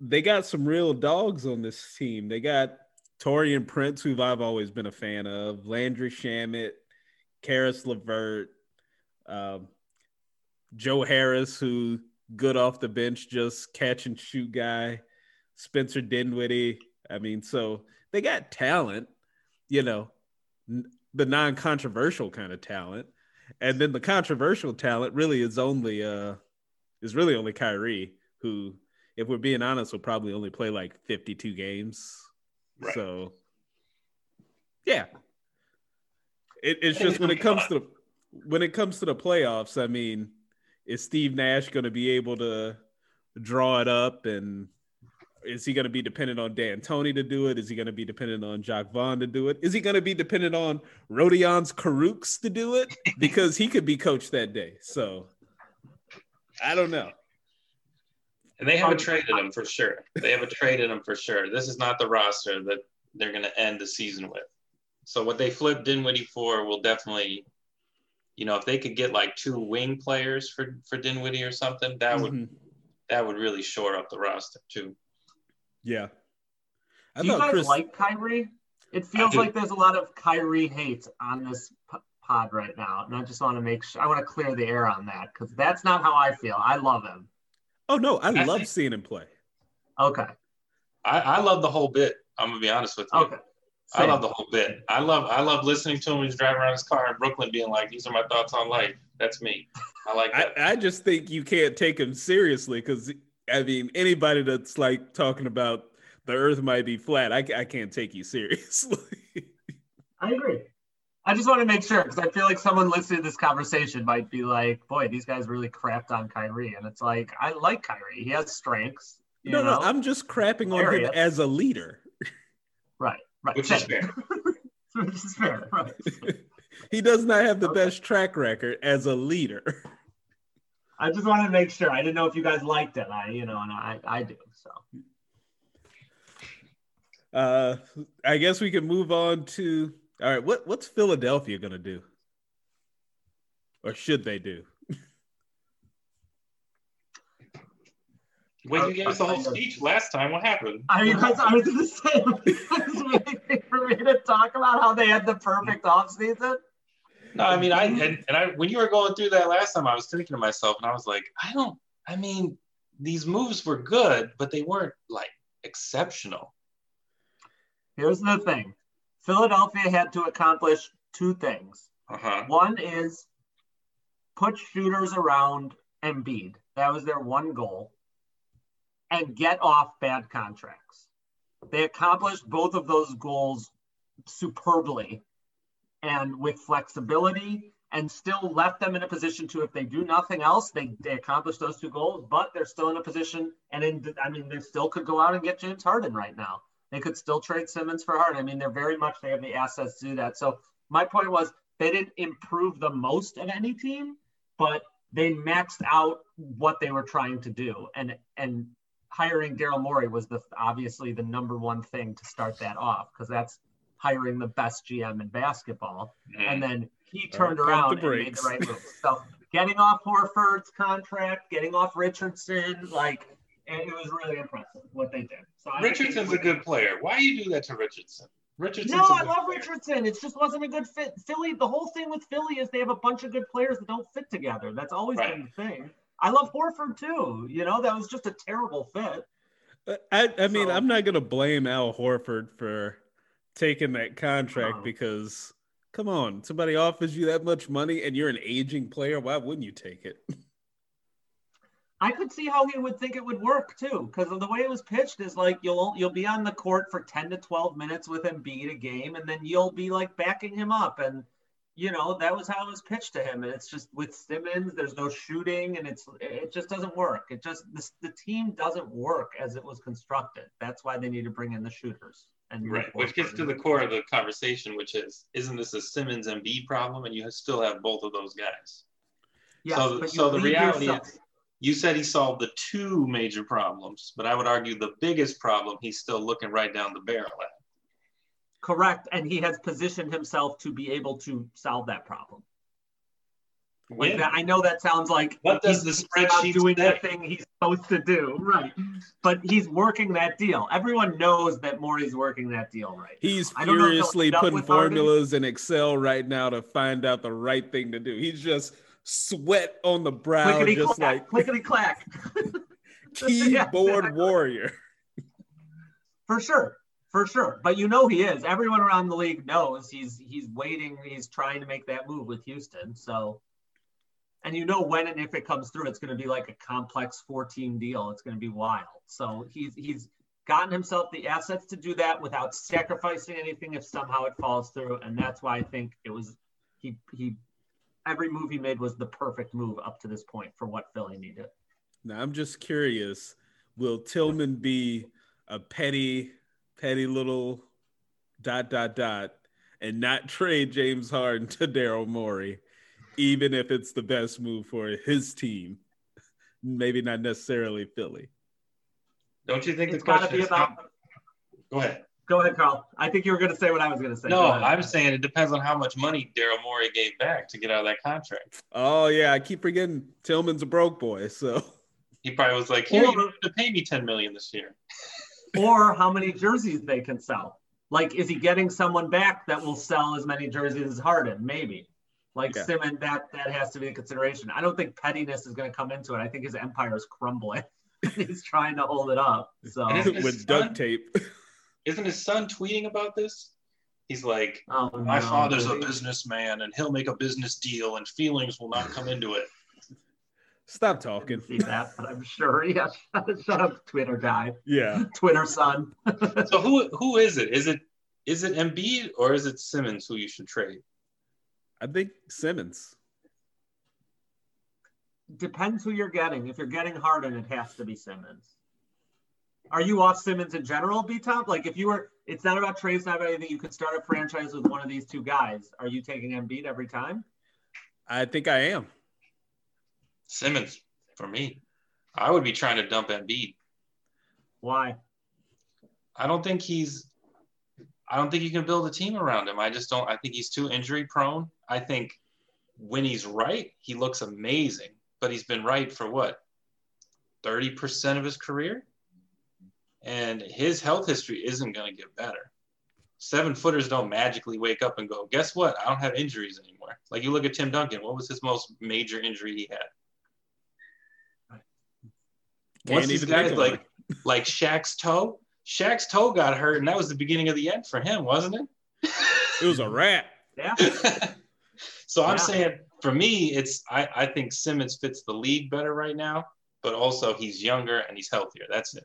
they got some real dogs on this team. They got Taurean Prince, who I've always been a fan of, Landry Shamet, Caris LeVert, um, Joe Harris, who good off the bench, just catch and shoot guy. Spencer Dinwiddie. I mean, so they got talent, you know, the non-controversial kind of talent, and then the controversial talent really is only uh is really only Kyrie, who, if we're being honest, will probably only play like 52 games. Right. So, yeah, it, it's just when it comes to the, when it comes to the playoffs. I mean, is Steve Nash going to be able to draw it up and is he going to be dependent on D'Antoni to do it? Is he going to be dependent on Jacque Vaughn to do it? Is he going to be dependent on Rodions Kurucs to do it? Because he could be coached that day. So I don't know. And they have a trade in him for sure. They have a trade in him for sure. This is not the roster that they're going to end the season with. So what they flipped Dinwiddie for will definitely you know, if they could get like two wing players for for Dinwiddie or something, that would mm-hmm. that would really shore up the roster too. Yeah. I Do you guys Chris... like Kyrie? It feels like there's a lot of Kyrie hate on this pod right now, and I just want to make sure I want to clear the air on that because that's not how I feel. I love him. Oh no, I, I love think... seeing him play. Okay. I, I love the whole bit. I'm gonna be honest with you. Okay. Same. I love the whole bit. I love I love listening to him when he's driving around his car in Brooklyn, being like, "These are my thoughts on life." That's me. I like that. I, I just think you can't take him seriously because I mean anybody that's like talking about the Earth might be flat, I, I can't take you seriously. I agree. I just want to make sure because I feel like someone listening to this conversation might be like, "Boy, these guys really crapped on Kyrie," and it's like, I like Kyrie. He has strengths. no, know? no, I'm just crapping on him as a leader. Right. Right. Which is fair. Which is fair. Right. he does not have the okay. best track record as a leader. I just wanted to make sure. I didn't know if you guys liked it. I, you know, and I, I do. So. Uh, I guess we can move on to. All right, what what's Philadelphia gonna do, or should they do? When you gave us the whole speech last time, what happened? I mean, I was, I was going to say, it's waiting for me to talk about how they had the perfect off season. No, I mean, I and, and I when you were going through that last time, I was thinking to myself, and I was like, I don't. I mean, these moves were good, but they weren't like exceptional. Here's the thing: Philadelphia had to accomplish two things. Uh-huh. One is put shooters around Embiid. That was their one goal and get off bad contracts. They accomplished both of those goals superbly and with flexibility and still left them in a position to if they do nothing else they, they accomplish those two goals but they're still in a position and in i mean they still could go out and get james harden right now. They could still trade simmons for harden. I mean they're very much they have the assets to do that. So my point was they didn't improve the most of any team but they maxed out what they were trying to do. And and hiring Daryl Morey was the obviously the number one thing to start that off because that's hiring the best GM in basketball. Mm. And then he turned around and made the right move. So getting off Horford's contract, getting off Richardson, like it was really impressive what they did. So Richardson's a good player. Why you do that to Richardson? Richardson. No, I love player. Richardson. It just wasn't a good fit. Philly, the whole thing with Philly is they have a bunch of good players that don't fit together. That's always right. been the thing. I love Horford too. You know, that was just a terrible fit. I, I mean, So- I'm not gonna blame Al Horford for taking that contract because come on, somebody offers you that much money and you're an aging player, why wouldn't you take it? I could see how he would think it would work too, because of the way it was pitched is like you'll you'll be on the court for 10 to 12 minutes with Embiid a game, and then you'll be like backing him up. And you know, that was how it was pitched to him. And it's just with Simmons, there's no shooting, and it's it just doesn't work. It just this, the team doesn't work as it was constructed. That's why they need to bring in the shooters. And Right, which gets to the core of the conversation, which is, isn't this a Simmons and B problem? And you still have both of those guys. Yes, so- so the reality yourself- is- You said he solved the two major problems, but I would argue the biggest problem he's still looking right down the barrel at. correct, and he has positioned himself to be able to solve that problem. Like Win. that, I know that sounds like What does he's- the not spreadsheet doing say? the thing he's supposed to do, right? But he's working that deal. Everyone knows that Morey's working that deal, right? He's I don't know if he'll furiously putting with Harden. formulas in Excel right now to find out the right thing to do. He's just sweat on the brow, Clickety just clack, like clickety clack. Keyboard exactly. warrior. For sure. For sure. But you know he is. Everyone around the league knows he's he's waiting, he's trying to make that move with Houston. So and you know when and if it comes through, it's going to be like a complex 14 deal. It's going to be wild. So he's he's gotten himself the assets to do that without sacrificing anything if somehow it falls through. And that's why I think it was he he every move he made was the perfect move up to this point for what Philly needed. Now I'm just curious, will Tilman be a petty, petty little dot dot dot and not trade James Harden to Daryl Morey, even if it's the best move for his team? Maybe not necessarily Philly. Don't you think It's the got to question be is about how- Go ahead. Go ahead, Carl. I think you were going to say what I was going to say. No, I'm saying it depends on how much money Daryl Morey gave back to get out of that contract. Oh yeah, I keep forgetting Tilman's a broke boy, so He probably was like, "Here, you Or- don't have to pay me 10 million this year." or how many jerseys they can sell. Like, is he getting someone back that will sell as many jerseys as Harden? Maybe. Like Yeah. Simmons, that that has to be a consideration. I don't think pettiness is going to come into it. I think his empire is crumbling. He's trying to hold it up. So, And it's- with duct tape. Isn't his son tweeting about this? He's like, oh, "My no. father's a businessman, and he'll make a business deal, and feelings will not come into it." Stop talking. see that, but I'm sure. Yeah, shut up, Twitter guy, Yeah. Twitter son. So who who is it? Is it is it Embiid or is it Simmons who you should trade? I think Simmons. Depends who you're getting. If you're getting Harden, it has to be Simmons. Are you off Simmons in general, B Top? Like if you were, it's not about trades, not about anything. You could start a franchise with one of these two guys. Are you taking Embiid every time? I think I am. Simmons for me. I would be trying to dump Embiid. Why? I don't think he's I don't think you can build a team around him. I just don't I think he's too injury prone. I think when he's right, he looks amazing, but he's been right for what? 30% of his career? And his health history isn't going to get better. Seven footers don't magically wake up and go, guess what? I don't have injuries anymore. Like you look at Tim Duncan, what was his most major injury he had? Once these guys like like Shaq's toe, Shaq's toe got hurt, and that was the beginning of the end for him, wasn't it? It was a wrap. Yeah. so I'm Yeah. saying for me, it's I, I think Simmons fits the league better right now, but also he's younger and he's healthier. That's it.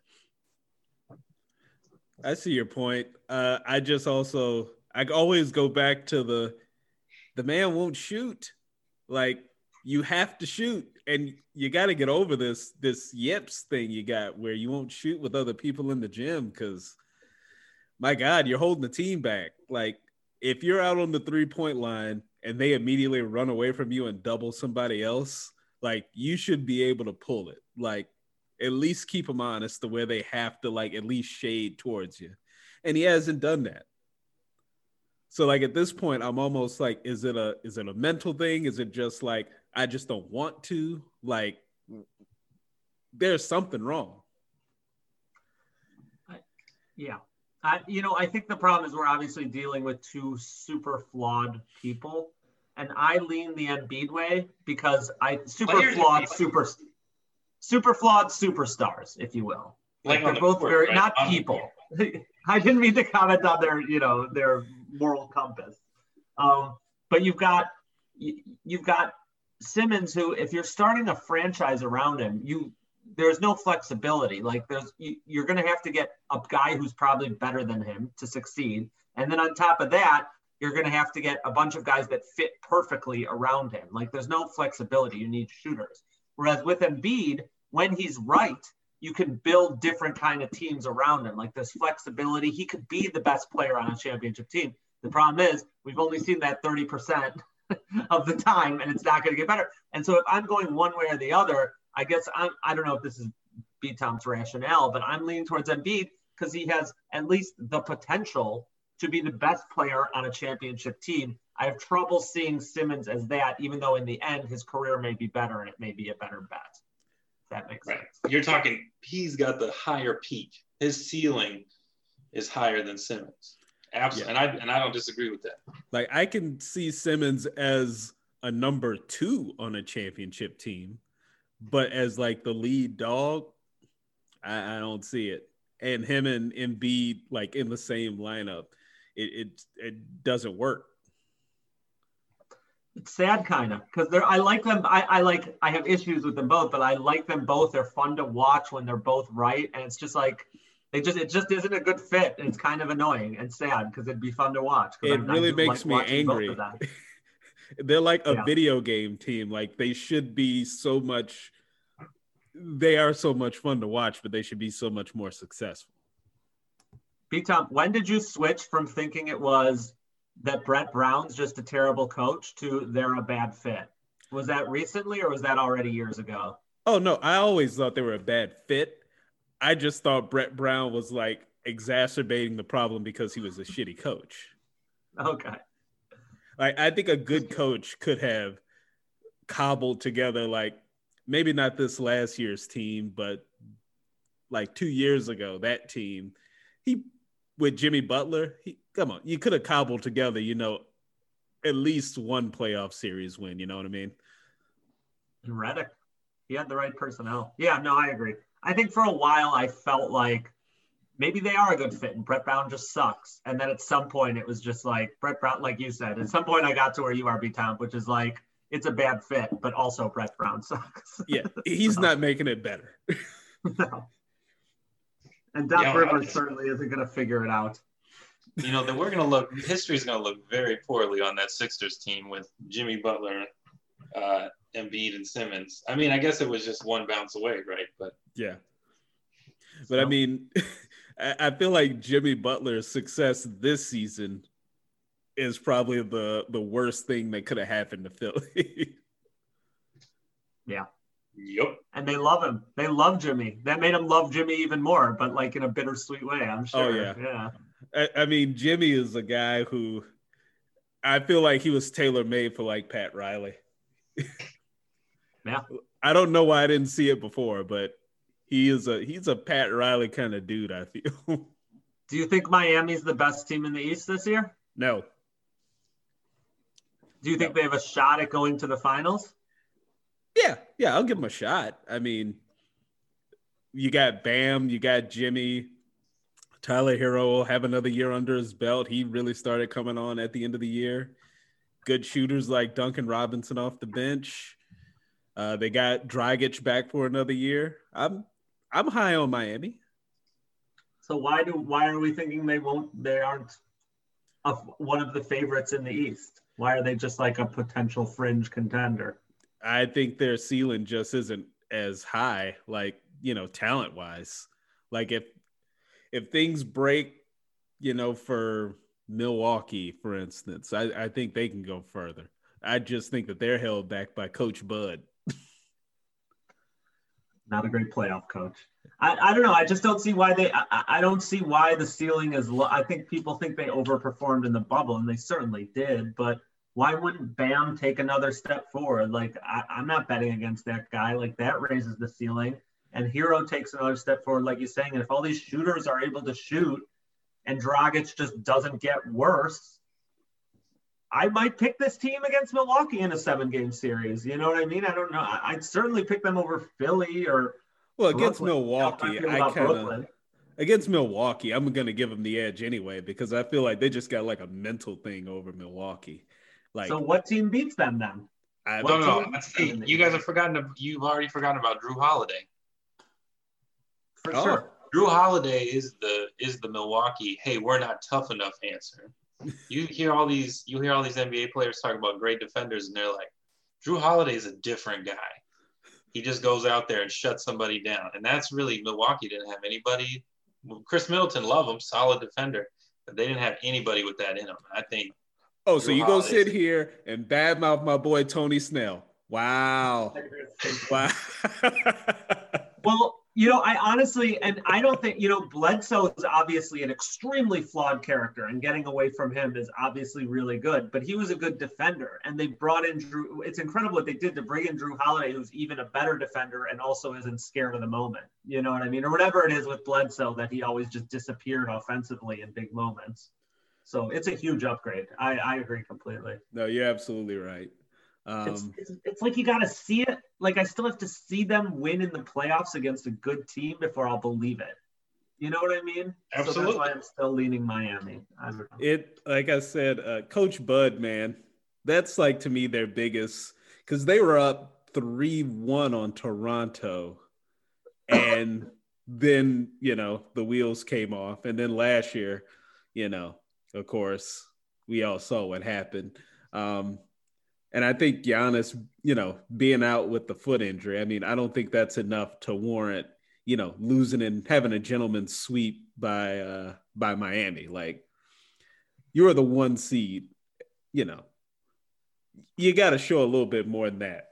I see your point. Uh, I just also I always go back to the the man won't shoot. Like you have to shoot, and you got to get over this this yips thing you got where you won't shoot with other people in the gym because my God, you're holding the team back. Like if you're out on the three point line and they immediately run away from you and double somebody else, like you should be able to pull it. Like at least keep them honest to where they have to like at least shade towards you. And he hasn't done that. So like at this point, I'm almost like, is it a is it a mental thing? Is it just like I just don't want to? Like there's something wrong. Yeah. I, you know, I think the problem is we're obviously dealing with two super flawed people. And I lean the Embiid way because I super here's flawed, super super flawed superstars, if you will. Like they're the both court, very right? not On people. I didn't mean to comment on their, you know, their moral compass. Um, but you've got you've got Simmons, who, if you're starting a franchise around him, you there's no flexibility. Like there's you, you're going to have to get a guy who's probably better than him to succeed, and then on top of that, you're going to have to get a bunch of guys that fit perfectly around him. Like there's no flexibility. You need shooters. Whereas with Embiid, when he's right, you can build different kind of teams around him. Like there's flexibility. He could be the best player on a championship team. The problem is we've only seen that 30% of the time, and it's not going to get better. And so if I'm going one way or the other, I guess I'm, I don't know if this is B Tom's rationale, but I'm leaning towards Embiid because he has at least the potential to be the best player on a championship team. I have trouble seeing Simmons as that, even though in the end his career may be better and it may be a better bet. If that makes Right. sense. You're talking, he's got the higher peak. His ceiling is higher than Simmons. Absolutely. Yeah. And I and I don't disagree with that. Like I can see Simmons as a number two on a championship team, but as like the lead dog, I, I don't see it. And him and Embiid like in the same lineup, it it, it doesn't work. It's sad kind of because they're I like them. I, I like I have issues with them both, but I like them both. They're fun to watch when they're both right. And it's just like they just it just isn't a good fit. It's kind of annoying and sad because it'd be fun to watch. It I'm- really makes like me angry. They're like a Yeah. video game team. Like they should be so much. They are so much fun to watch, but they should be so much more successful. B Tom, when did you switch from thinking it was that Brett Brown's just a terrible coach to they're a bad fit? Was that recently or was that already years ago? Oh no, I always thought they were a bad fit. I just thought Brett Brown was like exacerbating the problem because he was a shitty coach. Okay. Like I think a good coach could have cobbled together like maybe not this last year's team, but like two years ago, that team. He with Jimmy Butler, he come on, you could have cobbled together, you know, at least one playoff series win, you know what I mean? And Reddick, he had the right personnel. Yeah, no, I agree. I think for a while I felt like maybe they are a good fit and Brett Brown just sucks. And then at some point it was just like Brett Brown, like you said, at some point I got to where you are, B Tom, which is like it's a bad fit, but also Brett Brown sucks. Yeah, he's not making it better. no. And Doc Yeah, Rivers certainly isn't going to figure it out. You know, that we're gonna look history's gonna look very poorly on that Sixers team with Jimmy Butler, uh, Embiid and Simmons. I mean, I guess it was just one bounce away, right? But Yeah. But I mean, I I feel like Jimmy Butler's success this season is probably the the worst thing that could have happened to Philly. Yeah. Yep. and they love him. They love Jimmy. That made them love Jimmy even more, but like in a bittersweet way, I'm sure. Oh, sure. yeah. Yeah. I, I mean, Jimmy is a guy who I feel like he was tailor made for like Pat Riley. Yeah. I don't know why I didn't see it before, but he is a he's a Pat Riley kind of dude. I feel Do you think Miami's the best team in the East this year? no. Do you think No. they have a shot at going to the finals? Yeah, yeah, I'll give them a shot. I mean, you got Bam, you got Jimmy, Tyler Herro will have another year under his belt. He really started coming on at the end of the year. Good shooters like Duncan Robinson off the bench. Uh, they got Dragic back for another year. I'm I'm high on Miami. So why do why are we thinking they won't? They aren't a, one of the favorites in the East. Why are they just like a potential fringe contender? I think their ceiling just isn't as high, like you know, talent wise. Like if if things break, you know, for Milwaukee, for instance, I, I think they can go further. I just think that they're held back by Coach Bud. Not a great playoff coach. I, I don't know. I just don't see why they. I, I- don't see why the ceiling is low. I think people think they overperformed in the bubble, and they certainly did. But why wouldn't Bam take another step forward? Like I, I'm not betting against that guy. Like that raises the ceiling, and Herro takes another step forward, like you're saying. And if all these shooters are able to shoot, and Dragic just doesn't get worse, I might pick this team against Milwaukee in a seven game series. You know what I mean? I don't know. I'd certainly pick them over Philly or. Well, against Brooklyn. Milwaukee, I kind of. Against Milwaukee, I'm going to give them the edge anyway because I feel like they just got like a mental thing over Milwaukee. Like, so what team beats them then? I don't know. You guys have forgotten. You've already forgotten about Jrue Holiday. For oh. sure. Jrue Holiday is the is the Milwaukee. Hey, we're not tough enough answer. You hear all these. You hear all these NBA players talk about great defenders, and they're like, Jrue Holiday is a different guy. He just goes out there and shuts somebody down, and that's really Milwaukee didn't have anybody. Khris Middleton, love him, solid defender, but they didn't have anybody with that in them. I think Oh, so you go sit here and badmouth my boy Tony Snell. Wow. wow. well, you know, I honestly, and I don't think, you know, Bledsoe is obviously an extremely flawed character, and getting away from him is obviously really good, but he was a good defender. And they brought in Jrue, It's incredible what they did to bring in Jrue Holiday, who's even a better defender and also isn't scared of the moment. You know what I mean? Or whatever it is with Bledsoe that he always just disappeared offensively in big moments. So it's a huge upgrade. I, I agree completely. No, you're absolutely right. Um, it's, it's, it's, like you got to see it. Like I still have to see them win in the playoffs against a good team before I'll believe it. You know what I mean? Absolutely. So that's why I'm still leaning Miami. It like I said, uh, Coach Bud, man, that's like to me their biggest because they were up three one on Toronto, and then you know the wheels came off, and then last year, you know of course, we all saw what happened. Um, and I think Giannis, you know, being out with the foot injury, I mean, I don't think that's enough to warrant, you know, losing and having a gentleman's sweep by uh by Miami. Like you're the one seed, you know. You got to show a little bit more than that.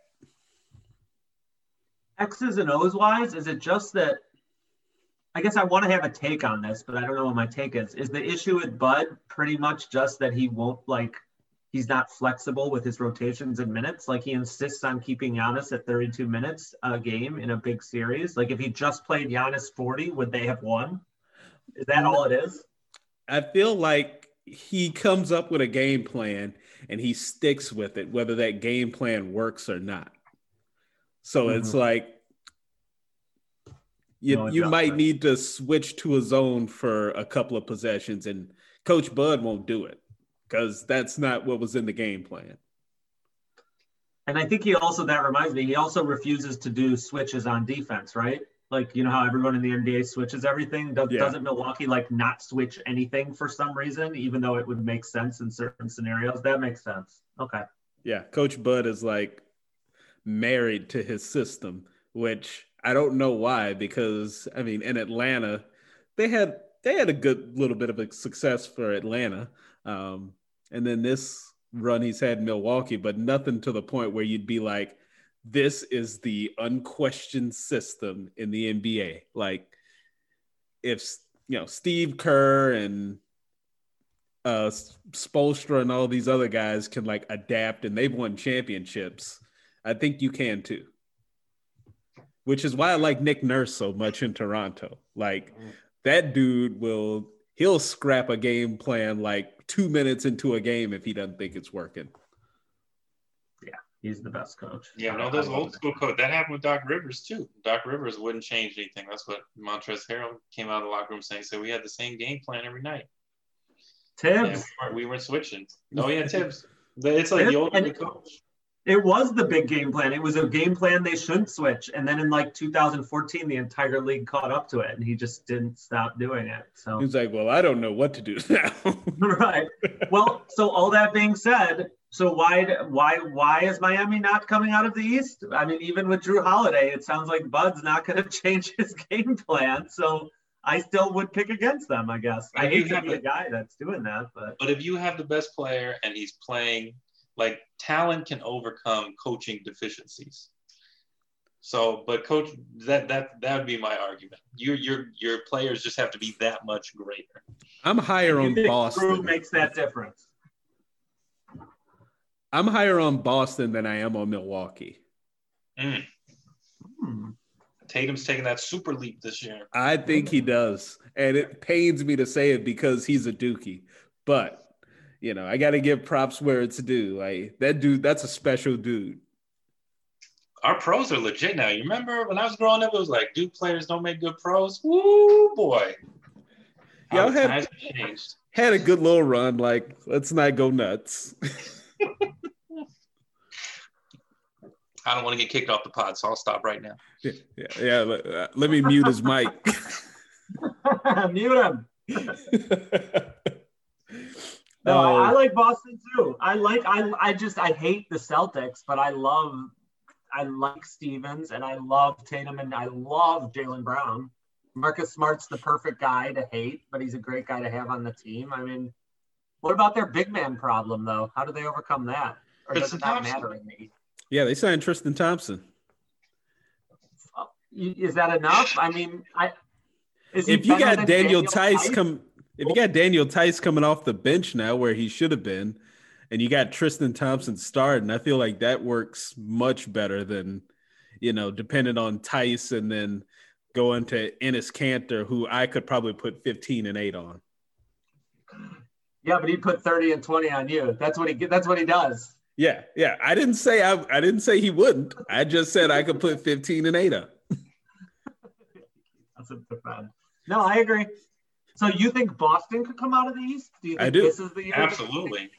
X's and O's wise, is it just that I guess I want to have a take on this, but I don't know what my take is. Is the issue with Bud pretty much just that he won't like he's not flexible with his rotations and minutes? Like he insists on keeping Giannis at 32 minutes a game in a big series. Like if he just played Giannis 40, would they have won? Is that all it is? I feel like he comes up with a game plan and he sticks with it, whether that game plan works or not. So mm-hmm. it's like you, no you might need to switch to a zone for a couple of possessions, and Coach Bud won't do it because that's not what was in the game plan. And I think he also that reminds me, he also refuses to do switches on defense, right? Like you know how everyone in the NBA switches everything. Does, yeah. Doesn't Milwaukee like not switch anything for some reason, even though it would make sense in certain scenarios? That makes sense. Okay. Yeah, Coach Bud is like married to his system, which I don't know why, because I mean, in Atlanta, they had they had a good little bit of a success for Atlanta, um, and then this run he's had in Milwaukee, but nothing to the point where you'd be like, this is the unquestioned system in the NBA. Like, if you know Steve Kerr and uh Spoelstra and all these other guys can like adapt and they've won championships, I think you can too which is why I like Nick Nurse so much in Toronto. Like that dude will he'll scrap a game plan like two minutes into a game if he doesn't think it's working. Yeah, he's the best coach. Yeah, no, those old school coach. That happened with Doc Rivers too. Doc Rivers wouldn't change anything. That's what Montrezl Harrell came out of the locker room saying. So we had the same game plan every night. Thibs. We, we, were switching. Oh yeah, Thibs. But it's like Thibs, the old coach. It was the big game plan. It was a game plan they shouldn't switch. And then in like 2014, the entire league caught up to it and he just didn't stop doing it. So he's like, well, I don't know what to do now. right. Well, so all that being said, so why why why is Miami not coming out of the East? I mean, even with Jrue Holiday, it sounds like Bud's not going to change his game plan. So I still would pick against them, I guess. I hate to be a guy that's doing that, but but if you have the best player and he's playing like talent can overcome coaching deficiencies. So, but coach, that that that would be my argument. Your your your players just have to be that much greater. I'm higher on Boston. Who makes that difference? I'm higher on Boston than I am on Milwaukee. Mm. Hmm. Tatum's taking that super leap this year. I think he does, and it pains me to say it because he's a Dookie, but you know, I got to give props where it's due. Like that dude, that's a special dude. Our pros are legit now. You remember when I was growing up, it was like Duke players don't make good pros. Woo boy. Y'all had, had a good little run. Like, let's not go nuts. I don't want to get kicked off the pod, so I'll stop right now. Yeah, yeah. yeah let, uh, let me mute his mic. mute him. no, um, I, I like Boston too. I like. I. I just. I hate the Celtics, but I love. I like Stevens, and I love Tatum, and I love Jaylen Brown. Marcus Smart's the perfect guy to hate, but he's a great guy to have on the team. I mean, what about their big man problem though? How do they overcome that? Or does it not matter in the yeah, they signed Tristan Thompson. Is that enough? I mean, I if you got Daniel, Daniel Theis, Theis come if you got Daniel Theis coming off the bench now where he should have been, and you got Tristan Thompson starting, I feel like that works much better than you know, depending on Tice and then going to Enes Kanter, who I could probably put 15 and 8 on. Yeah, but he put 30 and 20 on you. That's what he that's what he does. Yeah, yeah. I didn't say I, I didn't say he wouldn't. I just said I could put 15 and 8 up. That's a problem. No, I agree. So you think Boston could come out of the East? Do you think I do. this is the year? Absolutely.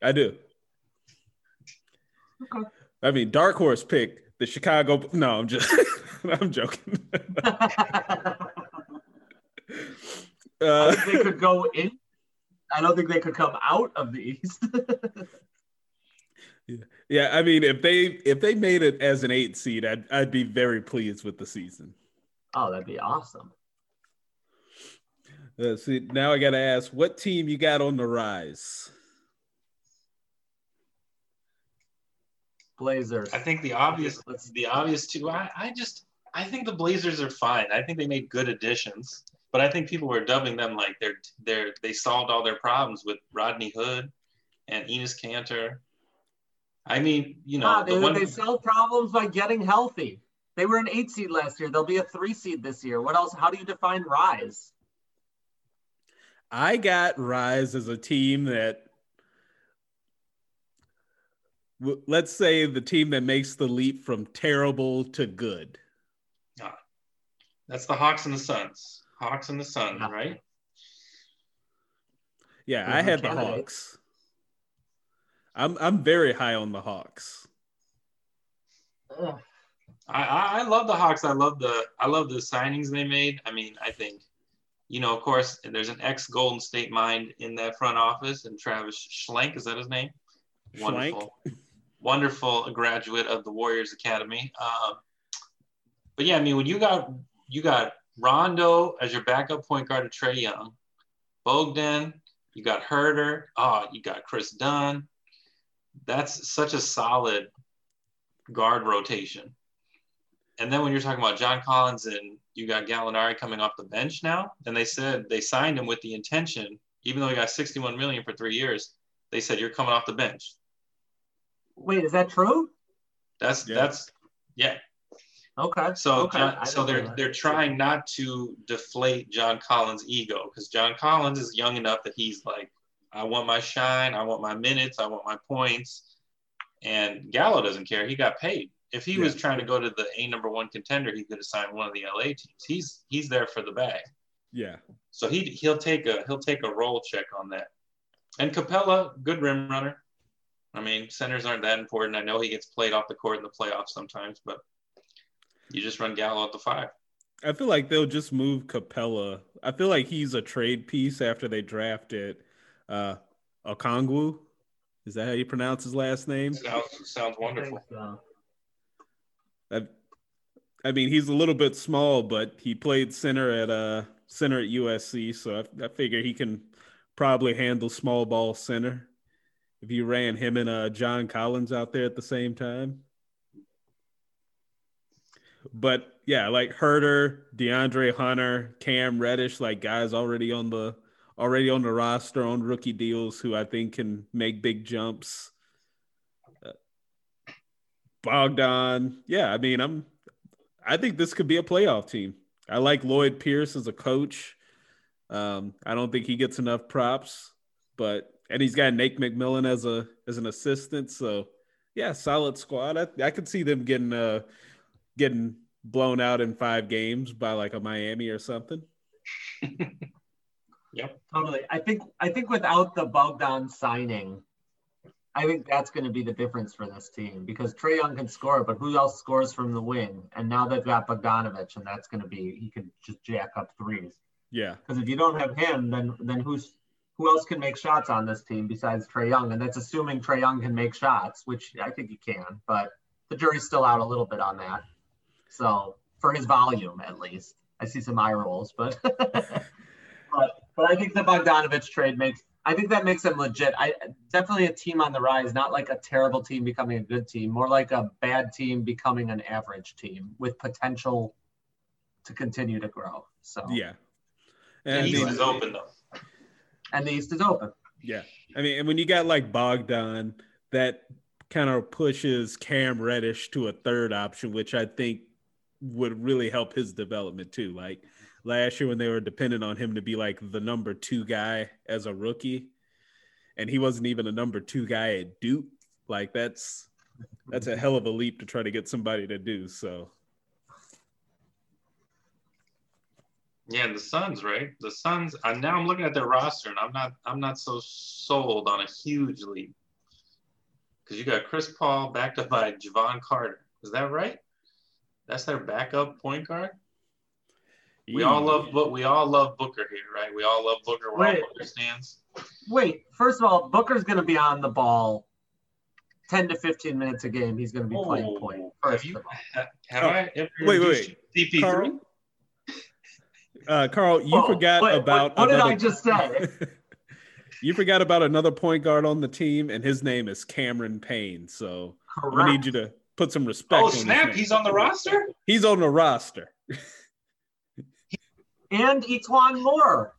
I do. Okay. I mean, dark horse pick the Chicago. No, I'm just. I'm joking. uh, they could go in. I don't think they could come out of the East. Yeah. yeah, I mean, if they if they made it as an eight seed, I'd I'd be very pleased with the season. Oh, that'd be awesome. Uh, see, now I got to ask, what team you got on the rise? Blazers. I think the obvious, the obvious two. I, I just, I think the Blazers are fine. I think they made good additions, but I think people were dubbing them like they're, they're, they solved all their problems with Rodney Hood and Enes Kanter I mean, you know, ah, they, the one... they solve problems by getting healthy. They were an eight seed last year. They'll be a three seed this year. What else? How do you define rise? I got rise as a team that, let's say, the team that makes the leap from terrible to good. Ah, that's the Hawks and the Suns. Hawks and the Suns, yeah. right? Yeah, I had the Hawks. I'm I'm very high on the Hawks. I, I love the Hawks. I love the I love the signings they made. I mean, I think, you know, of course, there's an ex Golden State mind in that front office, and Travis Schlenk is that his name? Wonderful, wonderful graduate of the Warriors Academy. Um, but yeah, I mean, when you got you got Rondo as your backup point guard to Trae Young, Bogdan, you got Huerter, oh, you got Kris Dunn that's such a solid guard rotation. And then when you're talking about John Collins and you got Gallinari coming off the bench now, and they said they signed him with the intention, even though he got 61 million for three years, they said you're coming off the bench. Wait, is that true? That's yeah. that's yeah. Okay. So okay. John, so they're they're trying not to deflate John Collins' ego because John Collins is young enough that he's like, I want my shine. I want my minutes. I want my points. And Gallo doesn't care. He got paid. If he yeah. was trying to go to the A number one contender, he could have signed one of the LA teams. He's he's there for the bag. Yeah. So he he'll take a he'll take a roll check on that. And Capela, good rim runner. I mean, centers aren't that important. I know he gets played off the court in the playoffs sometimes, but you just run Gallo at the five. I feel like they'll just move Capela. I feel like he's a trade piece after they draft it uh, Okongwu. Is that how you pronounce his last name? Sounds sounds wonderful. I, I mean, he's a little bit small, but he played center at uh center at USC, so I, I figure he can probably handle small ball center. If you ran him and uh, John Collins out there at the same time. But yeah, like Huerter, DeAndre Hunter, Cam Reddish, like guys already on the already on the roster on rookie deals who I think can make big jumps. Bogdan, yeah, I mean, I'm. I think this could be a playoff team. I like Lloyd Pierce as a coach. Um, I don't think he gets enough props, but and he's got Nate McMillan as a as an assistant. So yeah, solid squad. I, I could see them getting uh getting blown out in five games by like a Miami or something. Yep. Totally. I think I think without the Bogdan signing, I think that's going to be the difference for this team because Trae Young can score, but who else scores from the wing? And now they've got Bogdanovich, and that's going to be he can just jack up threes. Yeah. Because if you don't have him, then then who's who else can make shots on this team besides Trae Young? And that's assuming Trae Young can make shots, which I think he can, but the jury's still out a little bit on that. So for his volume, at least, I see some eye rolls, but but but I think the Bogdanovich trade makes. I think that makes them legit. I definitely a team on the rise, not like a terrible team becoming a good team, more like a bad team becoming an average team with potential to continue to grow. So Yeah. And I East mean, is open though. and the East is open. Yeah. I mean, and when you got like Bogdan, that kind of pushes Cam Reddish to a third option, which I think would really help his development too. Like last year when they were dependent on him to be like the number two guy as a rookie, and he wasn't even a number two guy at Duke. Like that's that's a hell of a leap to try to get somebody to do. So Yeah, and the Suns, right? The Suns. Uh, now I'm looking at their roster, and I'm not. I'm not so sold on a huge leap because you got Chris Paul backed up by Jevon Carter. Is that right? That's their backup point guard. We all love, but we all love Booker here, right? We all love Booker. We're all Booker stands. Wait, first of all, Booker's going to be on the ball 10 to 15 minutes a game. He's going to be playing point. First you? of all. Have Oh, I? ever wait, wait, introduced you to CP3? Carl. Uh, Carl, you Whoa, forgot wait, about What, what did I just say? you forgot about another point guard on the team, and his name is Cameron Payne. So I'm need you to put some respect. Oh on his snap! name. He's on the roster. He's on the roster. and E'Twaun Moore.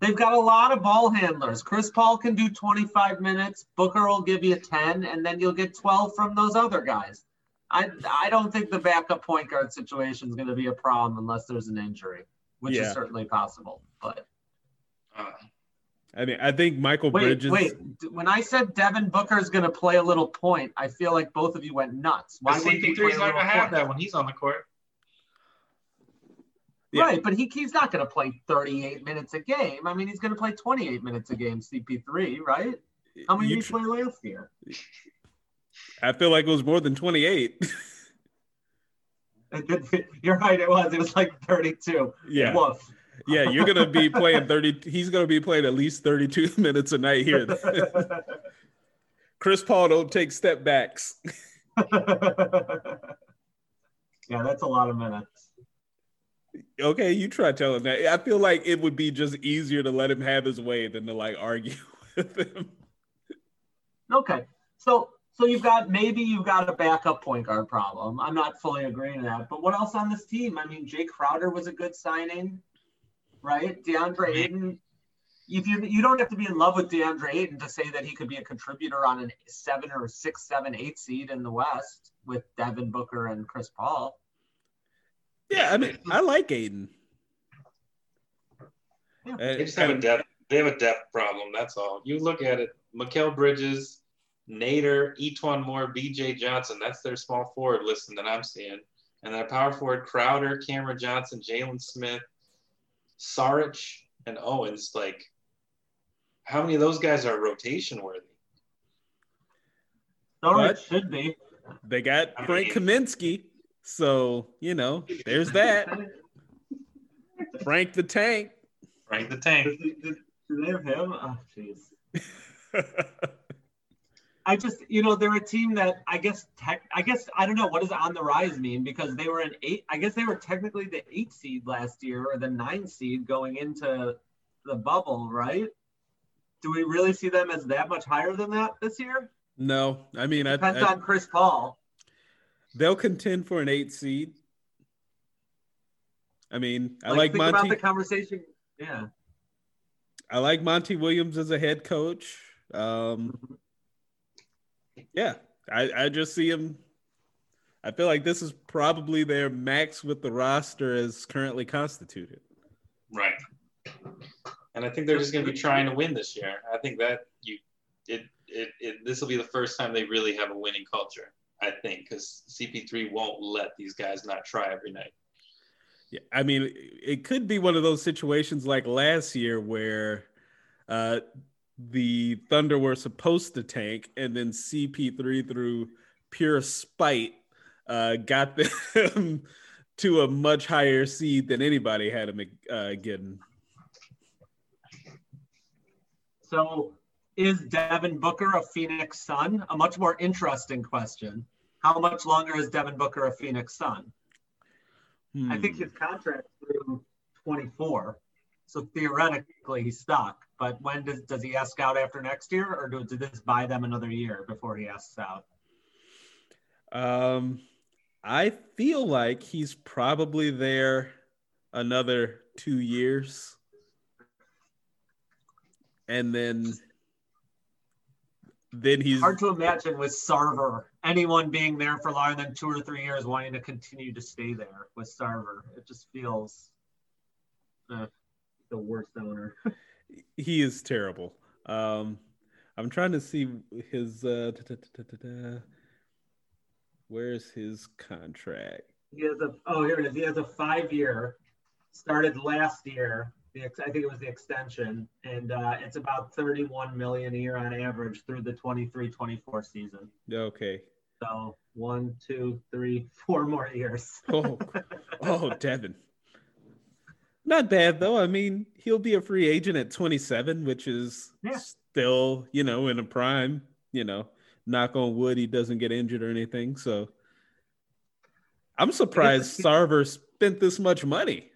They've got a lot of ball handlers. Chris Paul can do 25 minutes. Booker will give you 10, and then you'll get 12 from those other guys. I I don't think the backup point guard situation is going to be a problem unless there's an injury, which Yeah. is certainly possible. But Uh, I mean, I think Michael wait, Bridges. wait. D- When I said Devin Booker is going to play a little point, I feel like both of you went nuts. Why but wouldn't he play CP3 is a little gonna have point? that when he's on the court. Yeah. Right, but he, he's not going to play 38 minutes a game. I mean, he's going to play 28 minutes a game, CP3, right? How many you did he play last year? I feel like it was more than 28. You're right, it was. It was like 32. yeah. Woof. Yeah. You're going to be playing 30. He's going to be playing at least 32 minutes a night here. Chris Paul don't take step backs. yeah, that's a lot of minutes. Okay. You try telling that. I feel like it would be just easier to let him have his way than to like argue with him. Okay. So so you've got maybe you've got a backup point guard problem. I'm not fully agreeing to that. But what else on this team? I mean, Jake Crowder was a good signing, right? DeAndre mm-hmm. Ayton. If you you don't have to be in love with DeAndre Ayton to say that he could be a contributor on a seven or six, seven, eight seed in the West with Devin Booker and Chris Paul. Yeah. I mean, I like Ayton. Yeah. Uh, They just have a depth. They have a depth problem. That's all. You look at it. Mikal Bridges, Nader, E'Twaun Moore, B.J. Johnson. That's their small forward listing that I'm seeing. And their power forward: Crowder, Cameron Johnson, Jalen Smith, Saric, and Owens. Like, how many of those guys are rotation worthy? So should be. They got I Frank mean- Kaminsky. So, you know, there's that. Frank the Tank. Frank the Tank. They have him? Oh, jeez. I just, you know, they're a team that I guess tech, I guess I don't know what does on the rise mean because they were an eight. I guess they were technically the eight seed last year or the nine seed going into the bubble, right? Do we really see them as that much higher than that this year? no, I mean, I, Depends I- on Chris Paul. They'll contend for an eight seed. I mean, I like, think about Monty. the conversation. Yeah. I like Monty Williams as a head coach. Um, yeah, I, I just see him. I feel like this is probably their max with the roster as currently constituted. Right. And I think they're just going to be trying to win this year. I think that you it, it, it this will be the first time they really have a winning culture. I think because CP3 won't let these guys not try every night. Yeah, I mean, it could be one of those situations like last year where uh, the Thunder were supposed to tank, and then CP3 through pure spite uh, got them to a much higher seed than anybody had them uh, getting. So, is Devin Booker a Phoenix Sun? A much more interesting question. How much longer is Devin Booker a Phoenix Sun? Hmm. I think hmm. his contract through 24. So theoretically, he's stuck. But when does does he ask out after next year, or do, does this buy them another year before he asks out? Um, I feel like he's probably there another two years, and then then he's hard to imagine with Sarver anyone being there for longer than two or three years wanting to continue to stay there with Sarver. It just feels uh, the worst owner. he is terrible. Um, I'm trying to see his. Uh, where's his contract? He has a. Oh, here it is. He has a five year. Started last year the I think it was the extension, and uh, it's about 31 million a year on average through the 23-24 season. Okay. So one, two, three, four more years. oh, oh, Devin. Not bad though. I mean, he'll be a free agent at 27, which is yeah. still, you know, in a prime. You know, knock on wood, he doesn't get injured or anything. So I'm surprised Sarver spent this much money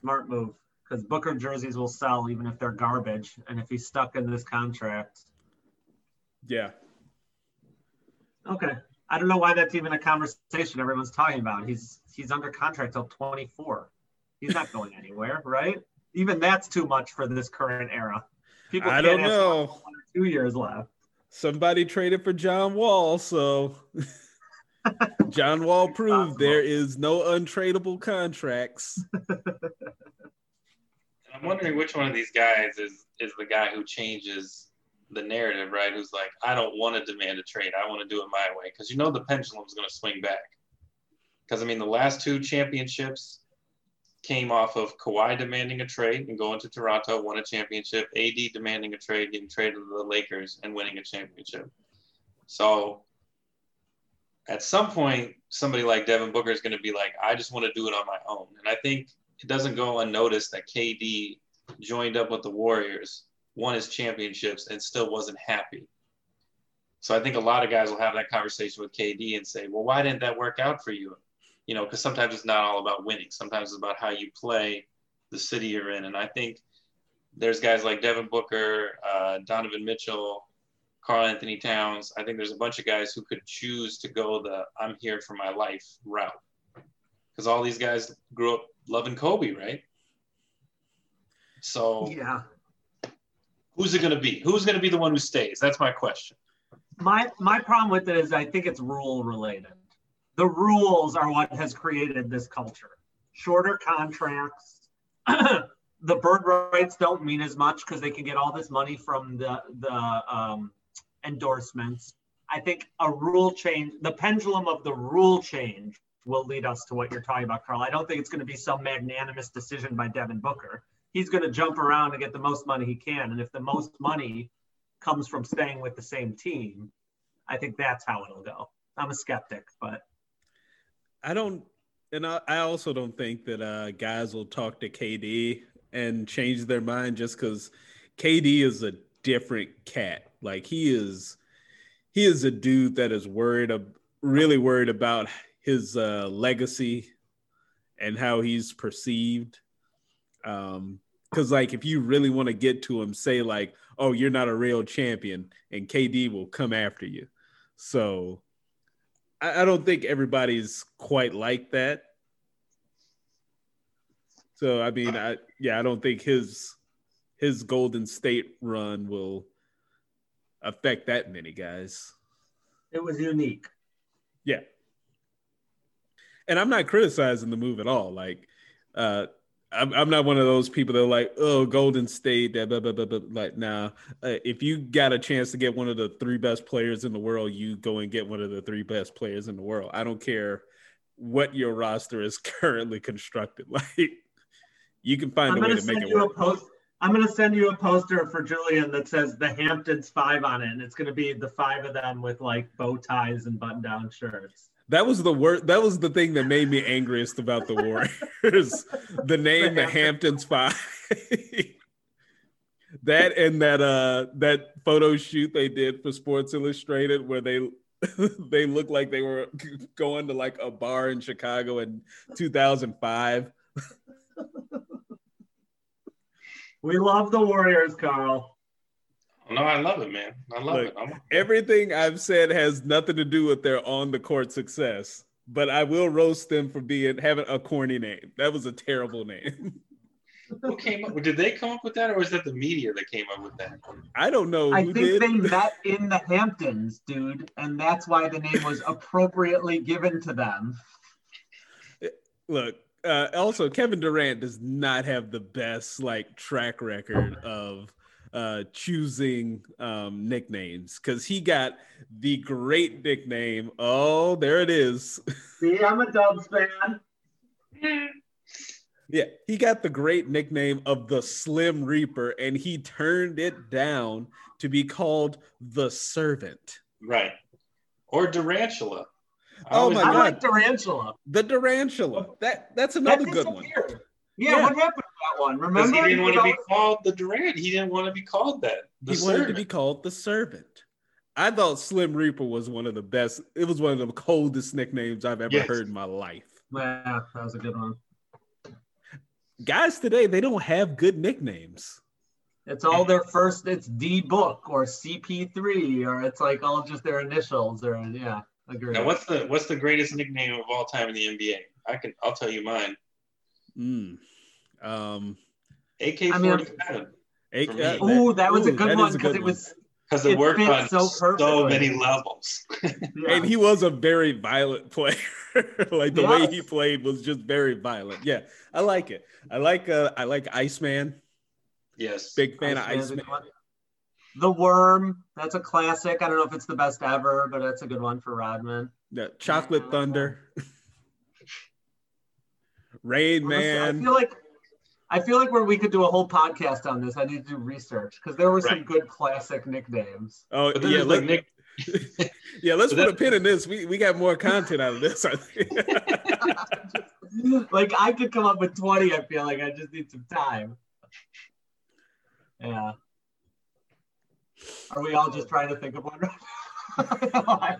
smart move because Booker jerseys will sell even if they're garbage, and if he's stuck in this contract. Yeah. Okay. I don't know why that's even a conversation everyone's talking about. He's he's under contract till 24. He's not going anywhere, right? Even that's too much for this current era. People I don't know. two years left. Somebody traded for John Wall, so John Wall proved there is no untradeable contracts. I'm wondering which one of these guys is is the guy who changes the narrative, right? Who's like, I don't want to demand a trade. I want to do it my way. Because you know the pendulum's going to swing back. Because, I mean, the last two championships came off of Kawhi demanding a trade and going to Toronto, won a championship, AD demanding a trade, getting traded to the Lakers and winning a championship. So at some point, somebody like Devin Booker is going to be like, I just want to do it on my own. And I think it doesn't go unnoticed that KD joined up with the Warriors, won his championships, and still wasn't happy. So I think a lot of guys will have that conversation with KD and say, well, why didn't that work out for you? You know, because sometimes it's not all about winning. Sometimes it's about how you play the city you're in. And I think there's guys like Devin Booker, uh, Donovan Mitchell, Karl-Anthony Towns. I think there's a bunch of guys who could choose to go the I'm here for my life route. Because all these guys grew up loving Kobe, right? So yeah, who's it going to be? Who's going to be the one who stays? That's my question. My my problem with it is I think it's rule related. The rules are what has created this culture. Shorter contracts. the bird rights don't mean as much because they can get all this money from the the um, endorsements. I think a rule change, the pendulum of the rule change will lead us to what you're talking about, Carl. I don't think it's going to be some magnanimous decision by Devin Booker. He's going to jump around and get the most money he can. And if the most money comes from staying with the same team, I think that's how it'll go. I'm a skeptic, but I don't, and I, also don't think that uh, guys will talk to KD and change their mind just because KD is a different cat. Like he is, he is a dude that is worried, of, really worried about his uh, legacy and how he's perceived. Um, because like if you really want to get to him, say like, "Oh, you're not a real champion," and KD will come after you. So I, I don't think everybody's quite like that. So I mean, I yeah, I don't think his his Golden State run will affect that many guys. It was unique. Yeah. And I'm not criticizing the move at all. Like, uh, I'm, I'm not one of those people that are like, oh, Golden State, that blah, blah, blah, blah. like, nah. Uh, if you got a chance to get one of the three best players in the world, you go and get one of the three best players in the world. I don't care what your roster is currently constructed. Like, you can find I'm a way gonna make it work. post. I'm gonna send you a poster for Julian that says the Hamptons Five on it, and it's gonna be the five of them with like bow ties and button-down shirts. That was the word. That was the thing that made me angriest about the Warriors. the name, the Hamptons Five. that and that uh that photo shoot they did for Sports Illustrated where they they looked like they were going to like a bar in Chicago in 2005. We love the Warriors, Carl. No, I love it, man. I love Look, it. I'm, Everything I've said has nothing to do with their on the court success, but I will roast them for being having a corny name. That was a terrible name. who came up? Did they come up with that, or was that the media that came up with that? I don't know I who think did. they met in the Hamptons, dude, and that's why the name was appropriately given to them. Look, uh, also Kevin Durant does not have the best like track record of uh, choosing um, nicknames because he got the great nickname. Oh, there it is. See, I'm a Dubs fan. yeah, he got the great nickname of the Slim Reaper, and he turned it down to be called the Servant. Right. Or Durantula. I Oh always- my I God. like Durantula. The Durantula. That that's another That good one. Yeah, Yeah. what happened to that one? Because Remember? he didn't want to be called the Durant. He didn't want to be called that. The he wanted to be called the servant. I thought Slim Reaper was one of the best. It was one of the coldest nicknames I've ever Yes. heard in my life. always- Yeah, that was a good one. Guys today, they don't have good nicknames. It's all their first. It's D book or CP3 or it's like all just their initials or yeah. Agree. Now, what's the what's the greatest nickname of all time in the NBA? I can I'll tell you mine. Mm. Um, AK I mean, forty seven A- For me. Ooh, that was a good that one because it was. because it It worked on so so, many levels. Yeah. And he was a very violent player. like the way he played was just very violent. Yeah, I like it. I like uh, I like Iceman. yes. Big fan of Iceman. Good one. The Worm, that's a classic. I don't know if it's the best ever, but that's a good one for Rodman. Yeah, Chocolate Thunder. Rain Honestly, I feel like I feel like where we could do a whole podcast on this. I need to do research because there were some good classic nicknames. Oh yeah, let, like Nick. yeah. Let's put a pin in this. We we got more content out of this. I think. like I could come up with 20, I feel like I just need some time. Yeah. Are we all just trying to think of one? I.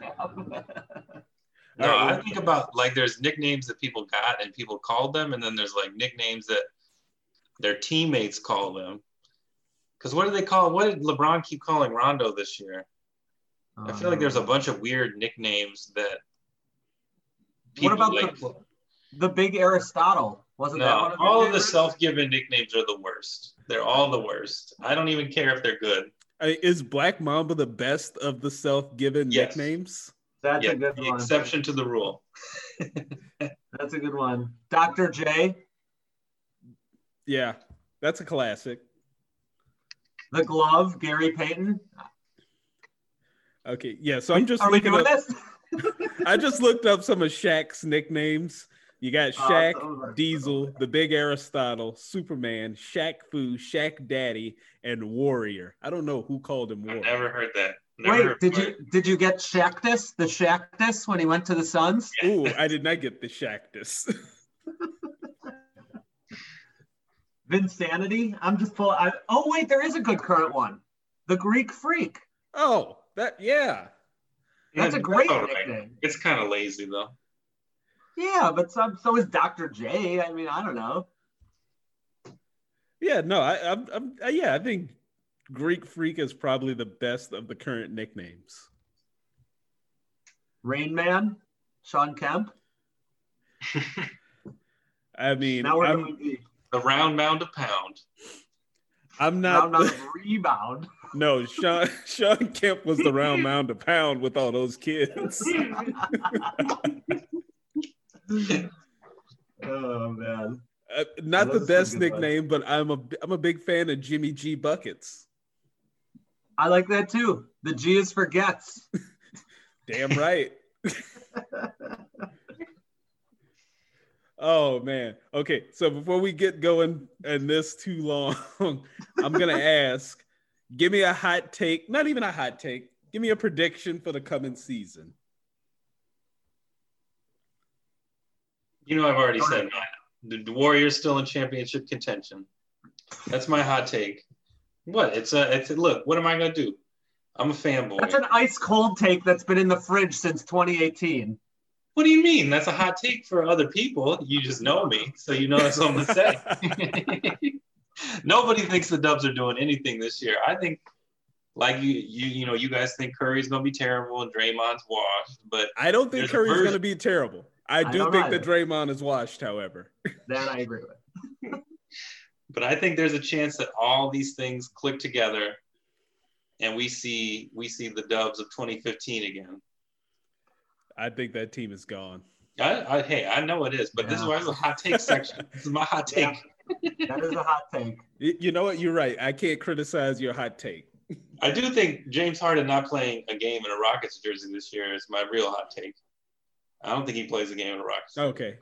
No, I think about like there's nicknames that people got and people called them, and then there's like nicknames that their teammates call them. Because what do they call? What did LeBron keep calling Rondo this year? I feel like there's a um. bunch of weird nicknames that. What about like, the, the big Aristotle? Wasn't that one of all of the self-given nicknames are the worst. They're all the worst. I don't even care if they're good. Is Black Mamba the best of the self-given Yes. nicknames? That's yeah, a good the one. exception to the rule. That's a good one. Dr. J, Yeah, that's a classic. the glove, Gary Payton. Okay, yeah. So I'm just Are we looking doing up. this? I just looked up some of Shaq's nicknames. You got Oh, Shaq, those are- Diesel, the Big Aristotle, Superman, Shaq Fu, Shaq Daddy, and Warrior. I don't know who called him I've Warrior. never heard that. Never Wait, heard did of you did you get Shaqtus, the Shaqtus when he went to the Suns? Ooh, I did not get the Shaqtus. Vinsanity? I'm just full. I, oh wait, there is a good current one. The Greek Freak. oh, that yeah. That's a great all right. nickname. It's kind of lazy though. Yeah, but so, so is Dr. J. I mean, I don't know. Yeah, no, I, I'm, I'm, uh, yeah, I think Greek Freak is probably the best of the current nicknames. Rain Man, Sean Kemp. I mean, now we're I'm, going deep. The round mound of pound. I'm Round not. out of rebound. no, Sean, Sean Kemp was the round mound a pound with all those kids. oh man. Uh, not the best nickname, but I'm a I'm a big fan of Jimmy G buckets. I like that too. The G is for gets. Damn right. oh man. Okay, so before we get going and this too long, I'm gonna ask, give me a hot take, not even a hot take, give me a prediction for the coming season. You know, I've already said mine. The Warriors still in championship contention. That's my hot take. What? It's a. It's a, look. What am I gonna do? I'm a fanboy. That's an ice cold take that's been in the fridge since 2018. What do you mean? That's a hot take for other people. You just know me, so you know that's what I'm gonna say. Nobody thinks the Dubs are doing anything this year. I think, like you, you, you know, you guys think Curry's gonna be terrible and Draymond's washed, but I don't think Curry's gonna be terrible. I I do don't think either. that Draymond is washed, however. That I agree with. but I think there's a chance that all these things click together, and we see we see the Dubs of 2015 again. I think that team is gone. I, I, hey, I know it is, but this is why it's a hot take section. This is my hot take. Yeah. That is a hot take. You know what? You're right. I can't criticize your hot take. I do think James Harden not playing a game in a Rockets jersey this year is my real hot take. I don't think he plays a game in the Rockets. Okay.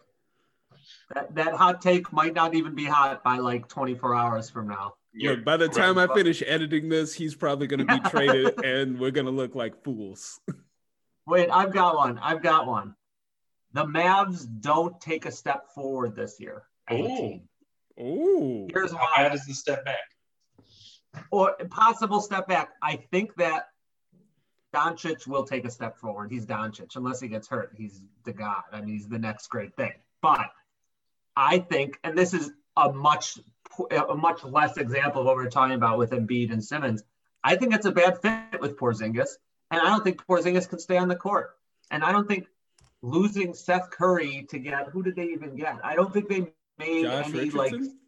That, that hot take might not even be hot by like 24 hours from now. Yeah, by the time I finish editing this, he's probably going to be traded and we're going to look like fools. Wait, I've got one. I've got one. The Mavs don't take a step forward this year. as a Ooh. Ooh. Here's How why. bad is the step back? or possible step back. I think that Doncic will take a step forward. He's Doncic, unless he gets hurt. He's the god. I mean, he's the next great thing. But I think, and this is a much a much less example of what we we're talking about with Embiid and Simmons. I think it's a bad fit with Porzingis, and I don't think Porzingis can stay on the court. And I don't think losing Seth Curry to get who did they even get? I don't think they made Josh any like Richardson?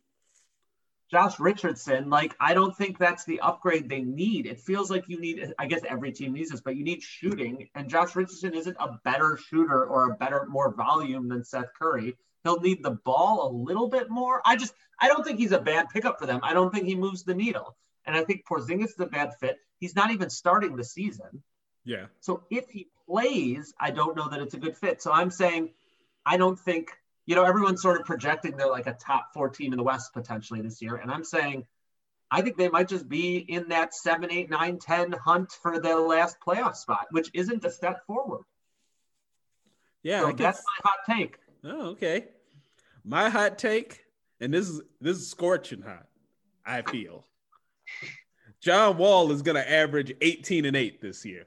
Josh Richardson, like I don't think that's the upgrade they need. It feels like you need I guess every team needs this, but you need shooting. And Josh Richardson isn't a better shooter or a better more volume than Seth Curry. He'll need the ball a little bit more. I just I don't think he's a bad pickup for them. I don't think he moves the needle. And I think Porzingis is a bad fit. He's not even starting the season. Yeah. So if he plays, I don't know that it's a good fit. So I'm saying I don't think, you know, everyone's sort of projecting they're like a top four team in the West potentially this year. And I'm saying I think they might just be in that seven, eight, nine, 10 hunt for the last playoff spot, which isn't a step forward. Yeah. so I can, that's my hot take. oh, okay. My hot take, and this is this is scorching hot, I feel. John Wall is gonna average 18 and 8 this year.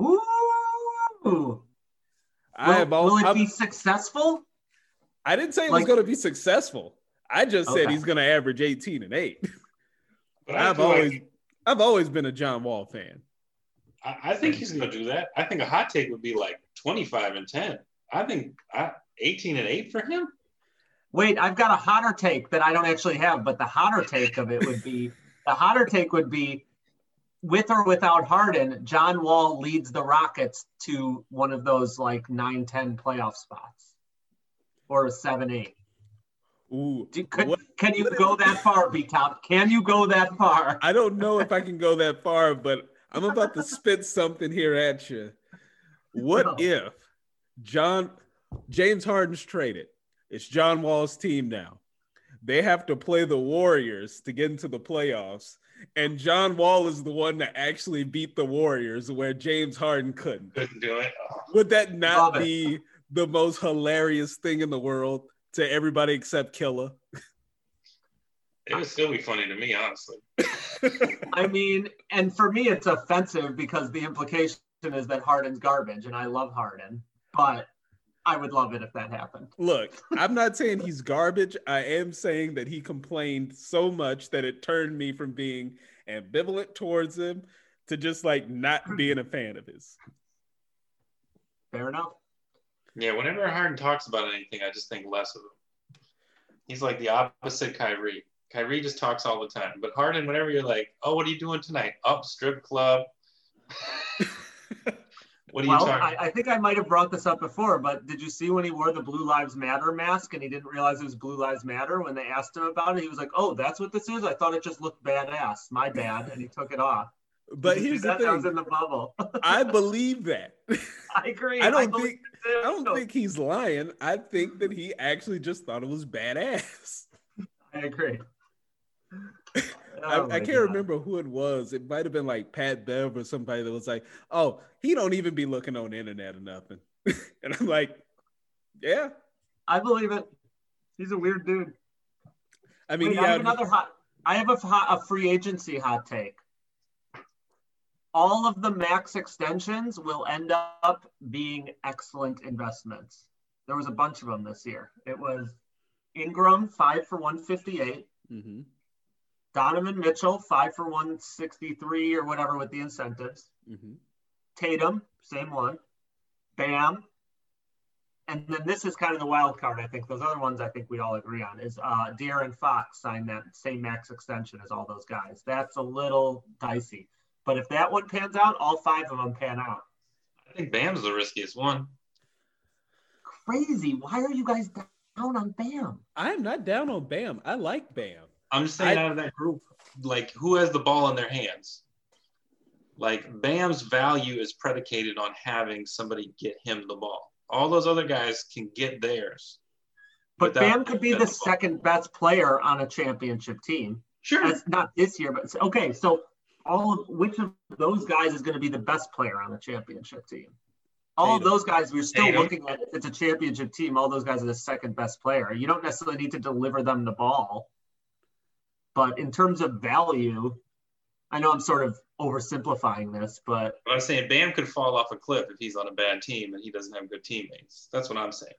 Ooh. I Will, have will also, it be successful? I didn't say it was gonna be successful. I just said he's gonna average 18 and 8. But I I've always like, I've always been a John Wall fan. I, I think he's going to do that. I think a hot take would be like 25 and 10. I think I, 18 and 8 for him. Wait, I've got a hotter take that I don't actually have, but the hotter take of it would be the hotter take would be with or without Harden, John Wall leads the Rockets to one of those like 9 10 playoff spots or a 7 8. Ooh, Do, could, what- can you go that far, B Top? Can you go that far? I don't know if I can go that far, but I'm about to spit something here at you. What No. if John James Harden's traded? It's John Wall's team now. They have to play the Warriors to get into the playoffs, and John Wall is the one that actually beat the Warriors where James Harden couldn't. Couldn't do it. Would that not Love it. Be the most hilarious thing in the world to everybody except Killa? it would still be funny to me, honestly. I mean, and for me, it's offensive because the implication is that Harden's garbage, and I love Harden, but I would love it if that happened. Look, I'm not saying he's garbage. I am saying that he complained so much that it turned me from being ambivalent towards him to just like not being a fan of his. Fair enough. Yeah, whenever Harden talks about anything, I just think less of him. He's like the opposite Kyrie. Kyrie just talks all the time. But Harden, whenever you're like, oh, what are you doing tonight? Up, strip club. What are well, you talking? I, I think I might have brought this up before, but did you see when he wore the Blue Lives Matter mask and he didn't realize it was Blue Lives Matter when they asked him about it? He was like, "Oh, that's what this is. I thought it just looked badass. My bad." And he took it off. But Did here's the that? That was thing. in the bubble. I believe that. I agree. I don't believe think- it too. I don't think he's lying. I think that he actually just thought it was badass. I agree. I, Oh my I can't God. remember who it was. It might have been like Pat Bev or somebody that was like, "Oh, he don't even be looking on the internet or nothing." and I'm like, "Yeah." I believe it. He's a weird dude. I mean, Wait, he I have another hot. I have a, a free agency hot take. All of the max extensions will end up being excellent investments. There was a bunch of them this year. It was Ingram five for one fifty eight, Mhm, Donovan Mitchell five for one sixty three or whatever with the incentives. mhm. Tatum same one, Bam, and then this is kind of the wild card. I think those other ones I think we all agree on is uh, De'Aaron Fox signed that same max extension as all those guys. That's a little dicey, but if that one pans out, all five of them pan out. I think Bam's the riskiest one. Crazy! Why are you guys down on Bam? I am not down on Bam. I like Bam. I'm just saying I- out of that group, like who has the ball in their hands? Like Bam's value is predicated on having somebody get him the ball. All those other guys can get theirs. But Bam could be the getting ball. second best player on a championship team. Sure. That's not this year, but okay. So all of which of those guys is going to be the best player on the championship team? All of those guys, we're still Tatum. looking at. It's a championship team. All those guys are the second best player. You don't necessarily need to deliver them the ball, but in terms of value, I know I'm sort of oversimplifying this, but But I'm saying Bam could fall off a cliff if he's on a bad team and he doesn't have good teammates. That's what I'm saying.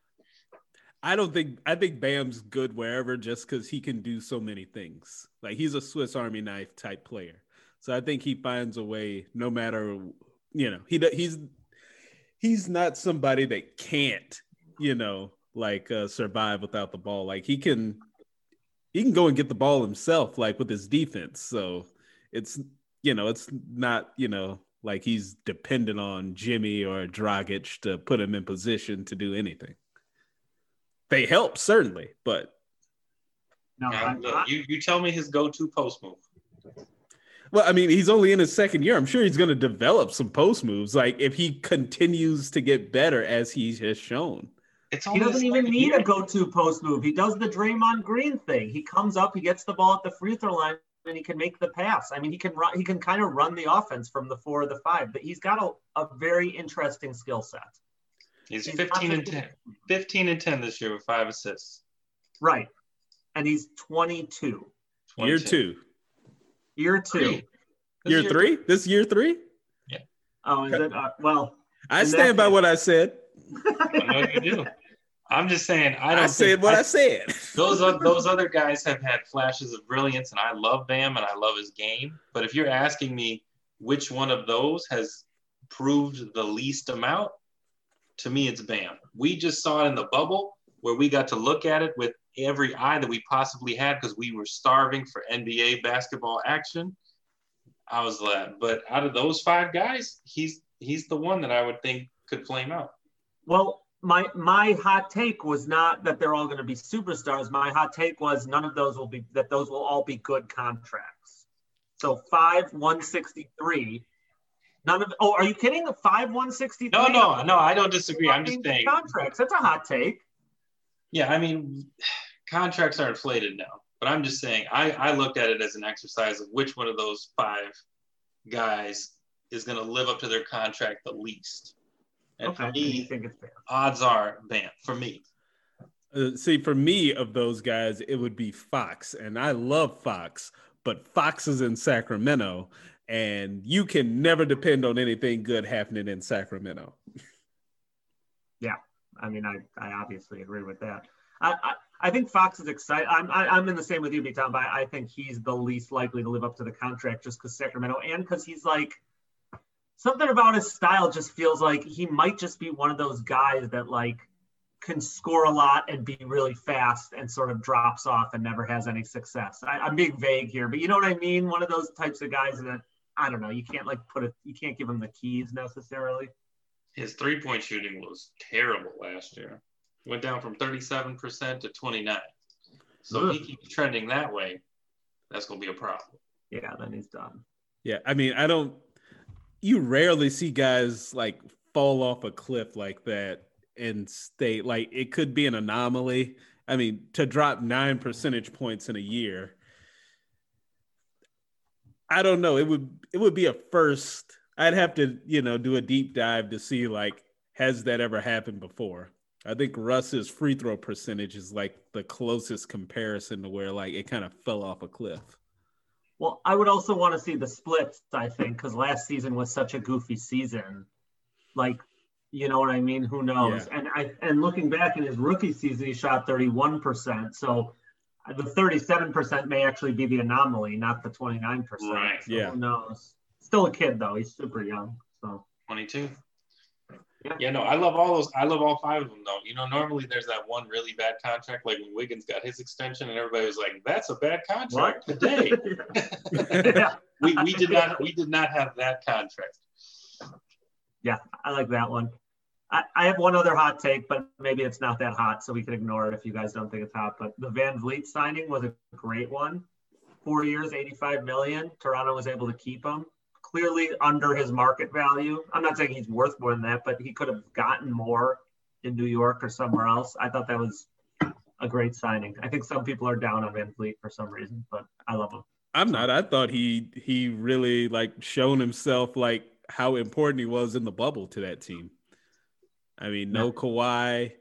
I don't think I think Bam's good wherever just because he can do so many things. Like he's a Swiss Army knife type player. So I think he finds a way, no matter you know, he he's he's not somebody that can't, you know, like uh, survive without the ball. Like he can he can go and get the ball himself, like with his defense. So it's you know, it's not you know like he's dependent on Jimmy or Dragic to put him in position to do anything. They help certainly, but no, I'm look, not. you, you tell me his go-to post move. Well, I mean, he's only in his second year. I'm sure he's going to develop some post moves. Like if he continues to get better as he has shown. It's He doesn't even second need year. a go-to post move. He does the Draymond Green thing. He comes up, he gets the ball at the free throw line, and he can make the pass. I mean, he can run. He can kind of run the offense from the four or the five. But he's got a, a very interesting skill set. He's He's 15 and 10. 15 and 10 this year with five assists. Right, and he's 22. Year two, Year two. Three. This year three. This year three. Yeah. Oh, is it? Uh, well, I stand by case- what I said. I do. I'm just saying. I I, don't. I said think- what I, I- said. those oth- those other guys have had flashes of brilliance, and I love Bam and I love his game. But if you're asking me which one of those has proved the least amount, to me it's Bam. We just saw it in the bubble where we got to look at it with every eye that we possibly had because we were starving for NBA basketball action. I was glad, but out of those five guys, he's he's the one that I would think could flame out. well, my my hot take was not that they're all going to be superstars. My hot take was none of those will be that those will all be good contracts. So five one sixty three. None of oh, are you kidding? Five one sixty three. No, no, no, I don't disagree. I'm just saying. contracts. That's a hot take. Yeah, I mean, contracts are inflated now, but I'm just saying, I, I looked at it as an exercise of which one of those five guys is going to live up to their contract the least. And Okay, for and you me, think it's fair? odds are Bam. For me, Uh, see, for me, of those guys, it would be Fox, and I love Fox, but Fox is in Sacramento, and you can never depend on anything good happening in Sacramento. I mean, I, I obviously agree with that. I, I, I think Fox is excited. I'm, I, I'm in the same with you, B. Tom, but I think he's the least likely to live up to the contract just because Sacramento and because he's like something about his style just feels like he might just be one of those guys that like can score a lot and be really fast and sort of drops off and never has any success. I, I'm being vague here, but you know what I mean? One of those types of guys that I don't know. You can't like put it. You can't give him the keys necessarily. His three point shooting was terrible last year. Went down from 37% to 29. So if he keeps trending that way, that's going to be a problem. Yeah, then he's done. Yeah, I mean, I don't. You rarely see guys like fall off a cliff like that and stay. Like it could be an anomaly. I mean, to drop nine percentage points in a year, I don't know. It would it would be a first. I'd have to you know do a deep dive to see like has that ever happened before. I think Russ's free throw percentage is like the closest comparison to where like it kind of fell off a cliff. Well, I would also want to see the splits, I think, because last season was such a goofy season. Like, you know what I mean? Who knows? Yeah. And I and looking back in his rookie season, he shot 31%. So the 37% may actually be the anomaly, not the 29%. Right. So yeah. Who knows? Still a kid though. He's super young. So 22. Yeah. yeah, no, I love all those. I love all five of them, though. You know, normally there's that one really bad contract, like when Wiggins got his extension, and everybody was like, "That's a bad contract what? today." yeah. we we did not we did not have that contract. Yeah, I like that one. I, I have one other hot take, but maybe it's not that hot, so we can ignore it if you guys don't think it's hot. But the VanVleet signing was a great one. Four years, 85 million. Toronto was able to keep him clearly under his market value. I'm not saying he's worth more than that, but he could have gotten more in New York or somewhere else. I thought that was a great signing. I think some people are down on VanVleet for some reason, but I love him. I'm not. I thought he he really like shown himself like how important he was in the bubble to that team. I mean, no yeah. Kawhi,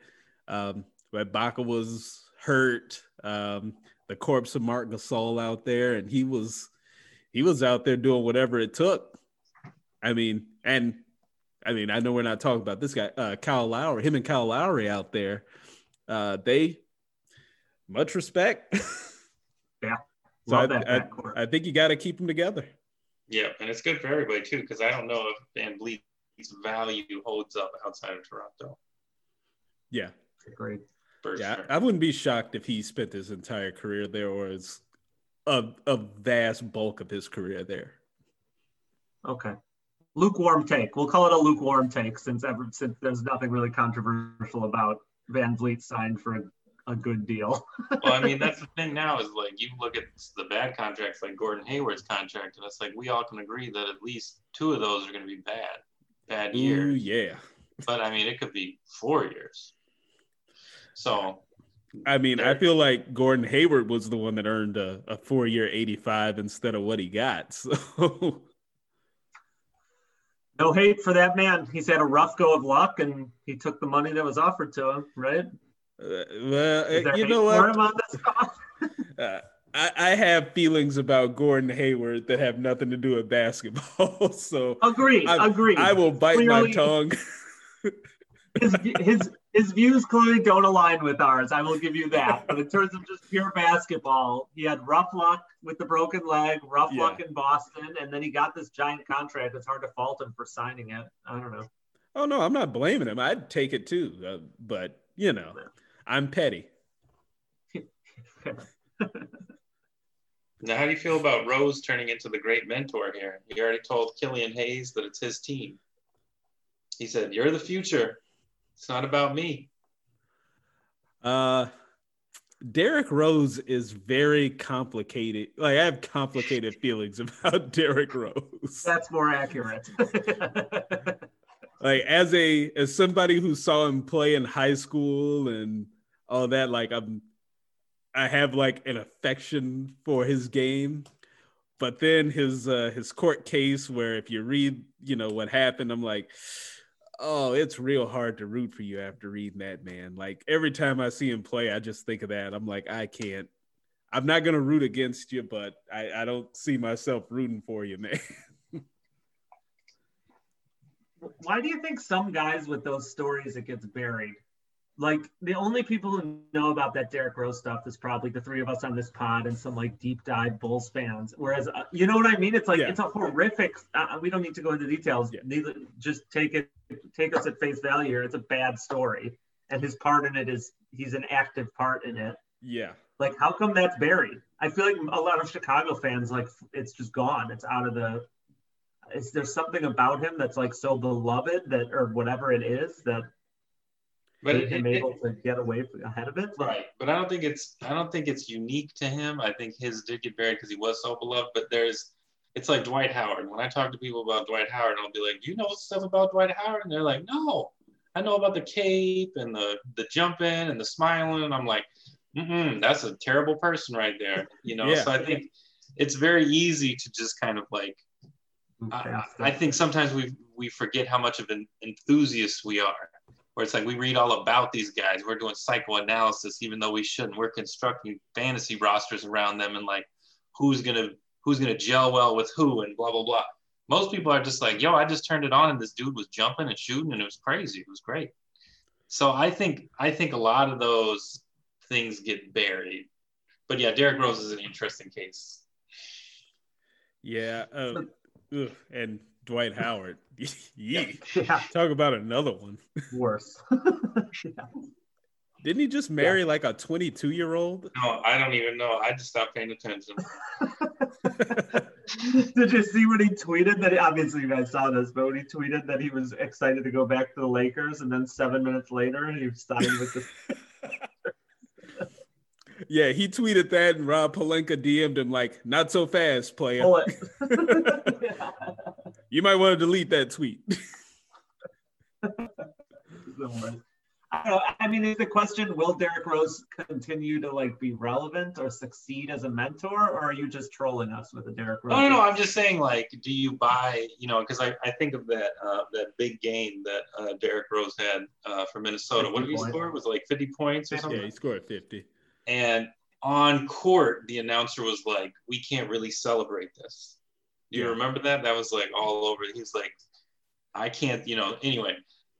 um, Ibaka was hurt. Um, the corpse of Marc Gasol out there, and he was he was out there doing whatever it took. I mean, and I mean, I know we're not talking about this guy, uh, Kyle Lowry, him and Kyle Lowry out there. Uh, they much respect. yeah. so I, I, I, think you got to keep them together. Yeah, and it's good for everybody too, because I don't know if VanVleet's value holds up outside of Toronto. Yeah. Great. yeah, sure. I wouldn't be shocked if he spent his entire career there or is a, a vast bulk of his career there. Okay. Lukewarm take. We'll call it a lukewarm take since ever since there's nothing really controversial about VanVleet signed for a, a good deal. well, I mean that's the thing now is like you look at the bad contracts like Gordon Hayward's contract, and it's like we all can agree that at least two of those are going to be bad, bad years. Ooh, yeah. But I mean, it could be four years. So I mean, I feel like Gordon Hayward was the one that earned a, a four year 85 instead of what he got. So no hate for that man. He's had a rough go of luck and he took the money that was offered to him, right? Uh, well, you know what? uh, I, I, have feelings about Gordon Hayward that have nothing to do with basketball. so agree, agree. I will bite Clearly, my tongue. his his his views clearly don't align with ours. I will give you that. But in terms of just pure basketball, he had rough luck with the broken leg, rough yeah. luck in Boston, and then he got this giant contract. It's hard to fault him for signing it. I don't know. Oh no, I'm not blaming him. I'd take it too, uh, but you know, I'm petty. now, how do you feel about Rose turning into the great mentor here? He already told Killian Hayes that it's his team. He said, "You're the future." It's not about me. Uh, Derrick Rose is very complicated. Like I have complicated feelings about Derrick Rose. That's more accurate. like as a as somebody who saw him play in high school and all that, like I'm I have like an affection for his game. But then his uh his court case where if you read, you know, what happened, I'm like, oh, it's real hard to root for you after reading that, man. Like every time I see him play, I just think of that. I'm like, I can't. I'm not gonna root against you, but I, I don't see myself rooting for you, man. Why do you think some guys with those stories it gets buried? Like the only people who know about that Derrick Rose stuff is probably the three of us on this pod and some like deep dive Bulls fans. Whereas, uh, you know what I mean? It's like yeah. it's a horrific. Uh, we don't need to go into details. Yeah. Neither, just take it, take us at face value. Here. It's a bad story, and his part in it is he's an active part in it. Yeah. Like, how come that's buried? I feel like a lot of Chicago fans like it's just gone. It's out of the. is there something about him that's like so beloved that, or whatever it is, that But it, him it- able to get away from, ahead of it? Right, but I don't think it's I don't think it's unique to him. I think his did get buried because he was so beloved. But there's, it's like Dwight Howard. When I talk to people about Dwight Howard, I'll be like, "Do you know stuff about Dwight Howard?" And they're like, "No, I know about the cape and the the jumping and the smiling." And I'm like, Mm-mm, "That's a terrible person right there." You know. Yeah. So I think it's very easy to just kind of like I, I think sometimes we we forget how much of an enthusiast we are. Where it's like we read all about these guys, we're doing psychoanalysis, even though we shouldn't. We're constructing fantasy rosters around them and like who's gonna who's gonna gel well with who and blah blah blah. Most people are just like, yo, I just turned it on and this dude was jumping and shooting and it was crazy. It was great. So I think I think a lot of those things get buried. But yeah, Derrick Rose is an interesting case. Yeah. Uh, ugh, and Dwight Howard. Yee. Yeah, Talk about another one. worse. Didn't he just marry like a 22 year old? No, I don't even know. I just stopped paying attention. Did you see when he tweeted that? Obviously, you guys saw this, but when he tweeted that he was excited to go back to the Lakers, and then seven minutes later, he was signed with the. yeah, he tweeted that, and Rob Pelinka DM'd him like, "Not so fast, player. Oh, Pull it. You might want to delete that tweet." I don't know. I mean, is the question: Will Derrick Rose continue to like be relevant or succeed as a mentor, or are you just trolling us with a Derrick Rose? No, no, no. I'm just saying, like, do you buy, you know, because I, I think of that uh, that big game that uh, Derrick Rose had uh, for Minnesota. What did he 50 score? Was it like 50 points or something? yeah, he scored 50. And on court, the announcer was like, "We can't really celebrate this." Do you Yeah. remember that? That was like all over. He's like, "I can't," you know. Anyway,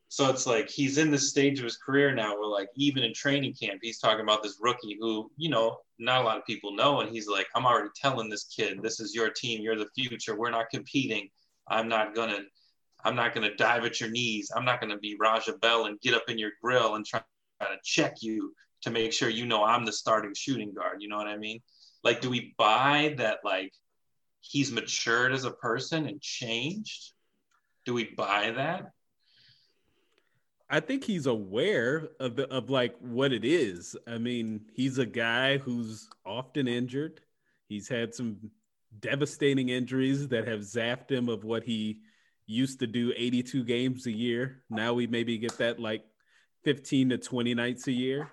so it's like he's in this stage of his career now where, like, even in training camp, he's talking about this rookie who, you know, not a lot of people know, and he's like, "I'm already telling this kid, this is your team. You're the future. We're not competing. I'm not gonna." I'm not going to dive at your knees. I'm not going to be Raja Bell and get up in your grill and try to check you to make sure you know I'm the starting shooting guard. You know what I mean? Like, do we buy that, like, he's matured as a person and changed? Do we buy that? I think he's aware of the of like what it is. I mean, he's a guy who's often injured. He's had some devastating injuries that have zapped him of what he used to do 82 games a year. Now we maybe get that like 15 to 20 nights a year.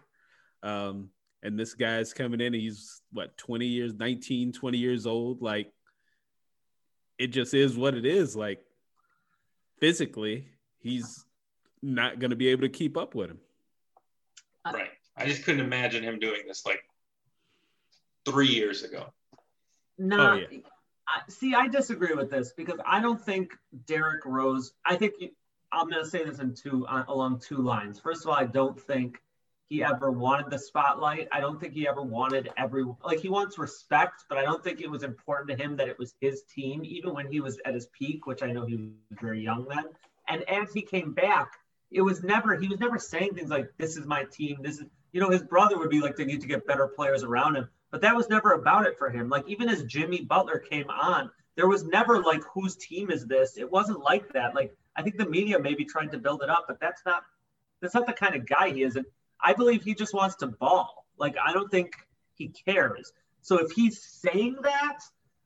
Um, and this guy's coming in, he's what 20 years, 19, 20 years old. Like it just is what it is. Like physically, he's not going to be able to keep up with him. Right. I just couldn't imagine him doing this like three years ago. No, Oh, yeah. See, I disagree with this because I don't think Derrick Rose. I think you- I'm going to say this in two uh, along two lines. First of all, I don't think he ever wanted the spotlight. I don't think he ever wanted everyone. like he wants respect, but I don't think it was important to him that it was his team, even when he was at his peak, which I know he was very young then. And as he came back, it was never he was never saying things like "This is my team." This is you know his brother would be like they need to get better players around him, but that was never about it for him. Like even as Jimmy Butler came on, there was never like whose team is this? It wasn't like that. Like I think the media may be trying to build it up, but that's not that's not the kind of guy he is. And I believe he just wants to ball. Like I don't think he cares. So if he's saying that,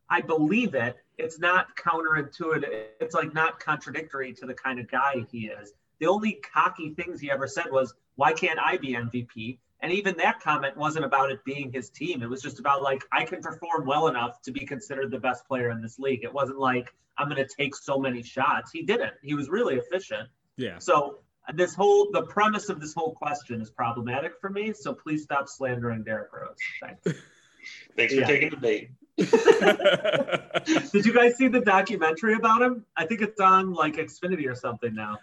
I believe it. It's not counterintuitive. It's like not contradictory to the kind of guy he is. The only cocky things he ever said was, "Why can't I be MVP?" And even that comment wasn't about it being his team. It was just about like I can perform well enough to be considered the best player in this league. It wasn't like I'm going to take so many shots. He didn't. He was really efficient. Yeah. So this whole the premise of this whole question is problematic for me. So please stop slandering Derrick Rose. Thanks. Thanks for Yeah. taking the bait. Did you guys see the documentary about him? I think it's on like Xfinity or something now.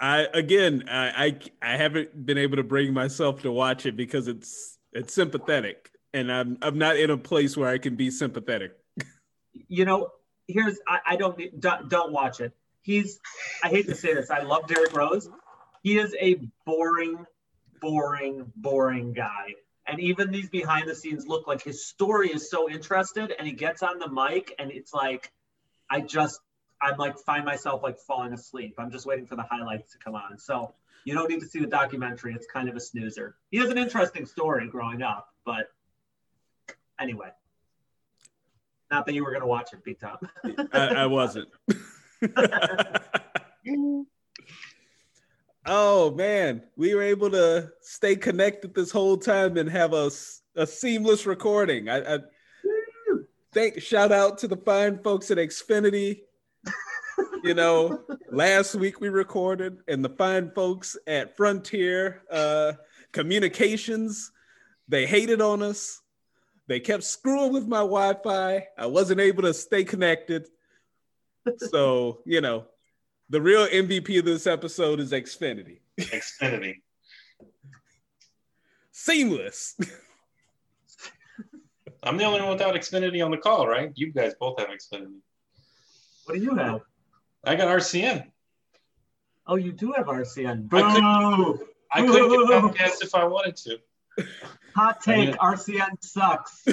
I again, I, I I haven't been able to bring myself to watch it because it's it's sympathetic, and I'm I'm not in a place where I can be sympathetic. You know, here's I, I don't don't, don't watch it. He's I hate to say this. I love Derrick Rose. He is a boring, boring, boring guy. And even these behind the scenes look like his story is so interested and he gets on the mic and it's like I just I'm like find myself like falling asleep. I'm just waiting for the highlights to come on. So you don't need to see the documentary. It's kind of a snoozer. He has an interesting story growing up, but anyway. Not that you were gonna watch it, Big Tom. I, I wasn't. oh man, we were able to stay connected this whole time and have a, a seamless recording. I, I thank shout out to the fine folks at Xfinity. You know, last week we recorded, and the fine folks at Frontier uh, Communications, they hated on us. They kept screwing with my Wi-Fi. I wasn't able to stay connected. So, you know, the real MVP of this episode is Xfinity. Xfinity. Seamless. I'm the only one without Xfinity on the call, right? You guys both have Xfinity. What do you have? I got RCN. Oh, you do have RCN. I could- Boo! I couldn't get Comcast if I wanted to. Hot take. Yeah. RCN sucks.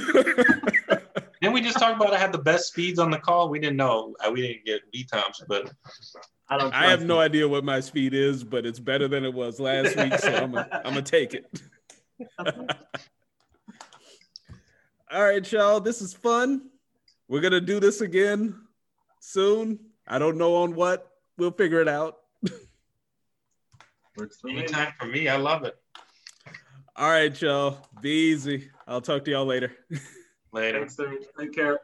Didn't we just talk about I had the best speeds on the call? We didn't know. Uh, We didn't get V times, but I don't. I have trust no idea what my speed is, but it's better than it was last week, so I'm gonna take it. All right, y'all. This is fun. We're gonna do this again soon. I don't know on what. We'll figure it out. Works for me. anytime for me, I love it. All right, y'all. Be easy. I'll talk to y'all later. Later. Thanks, dude. Take care.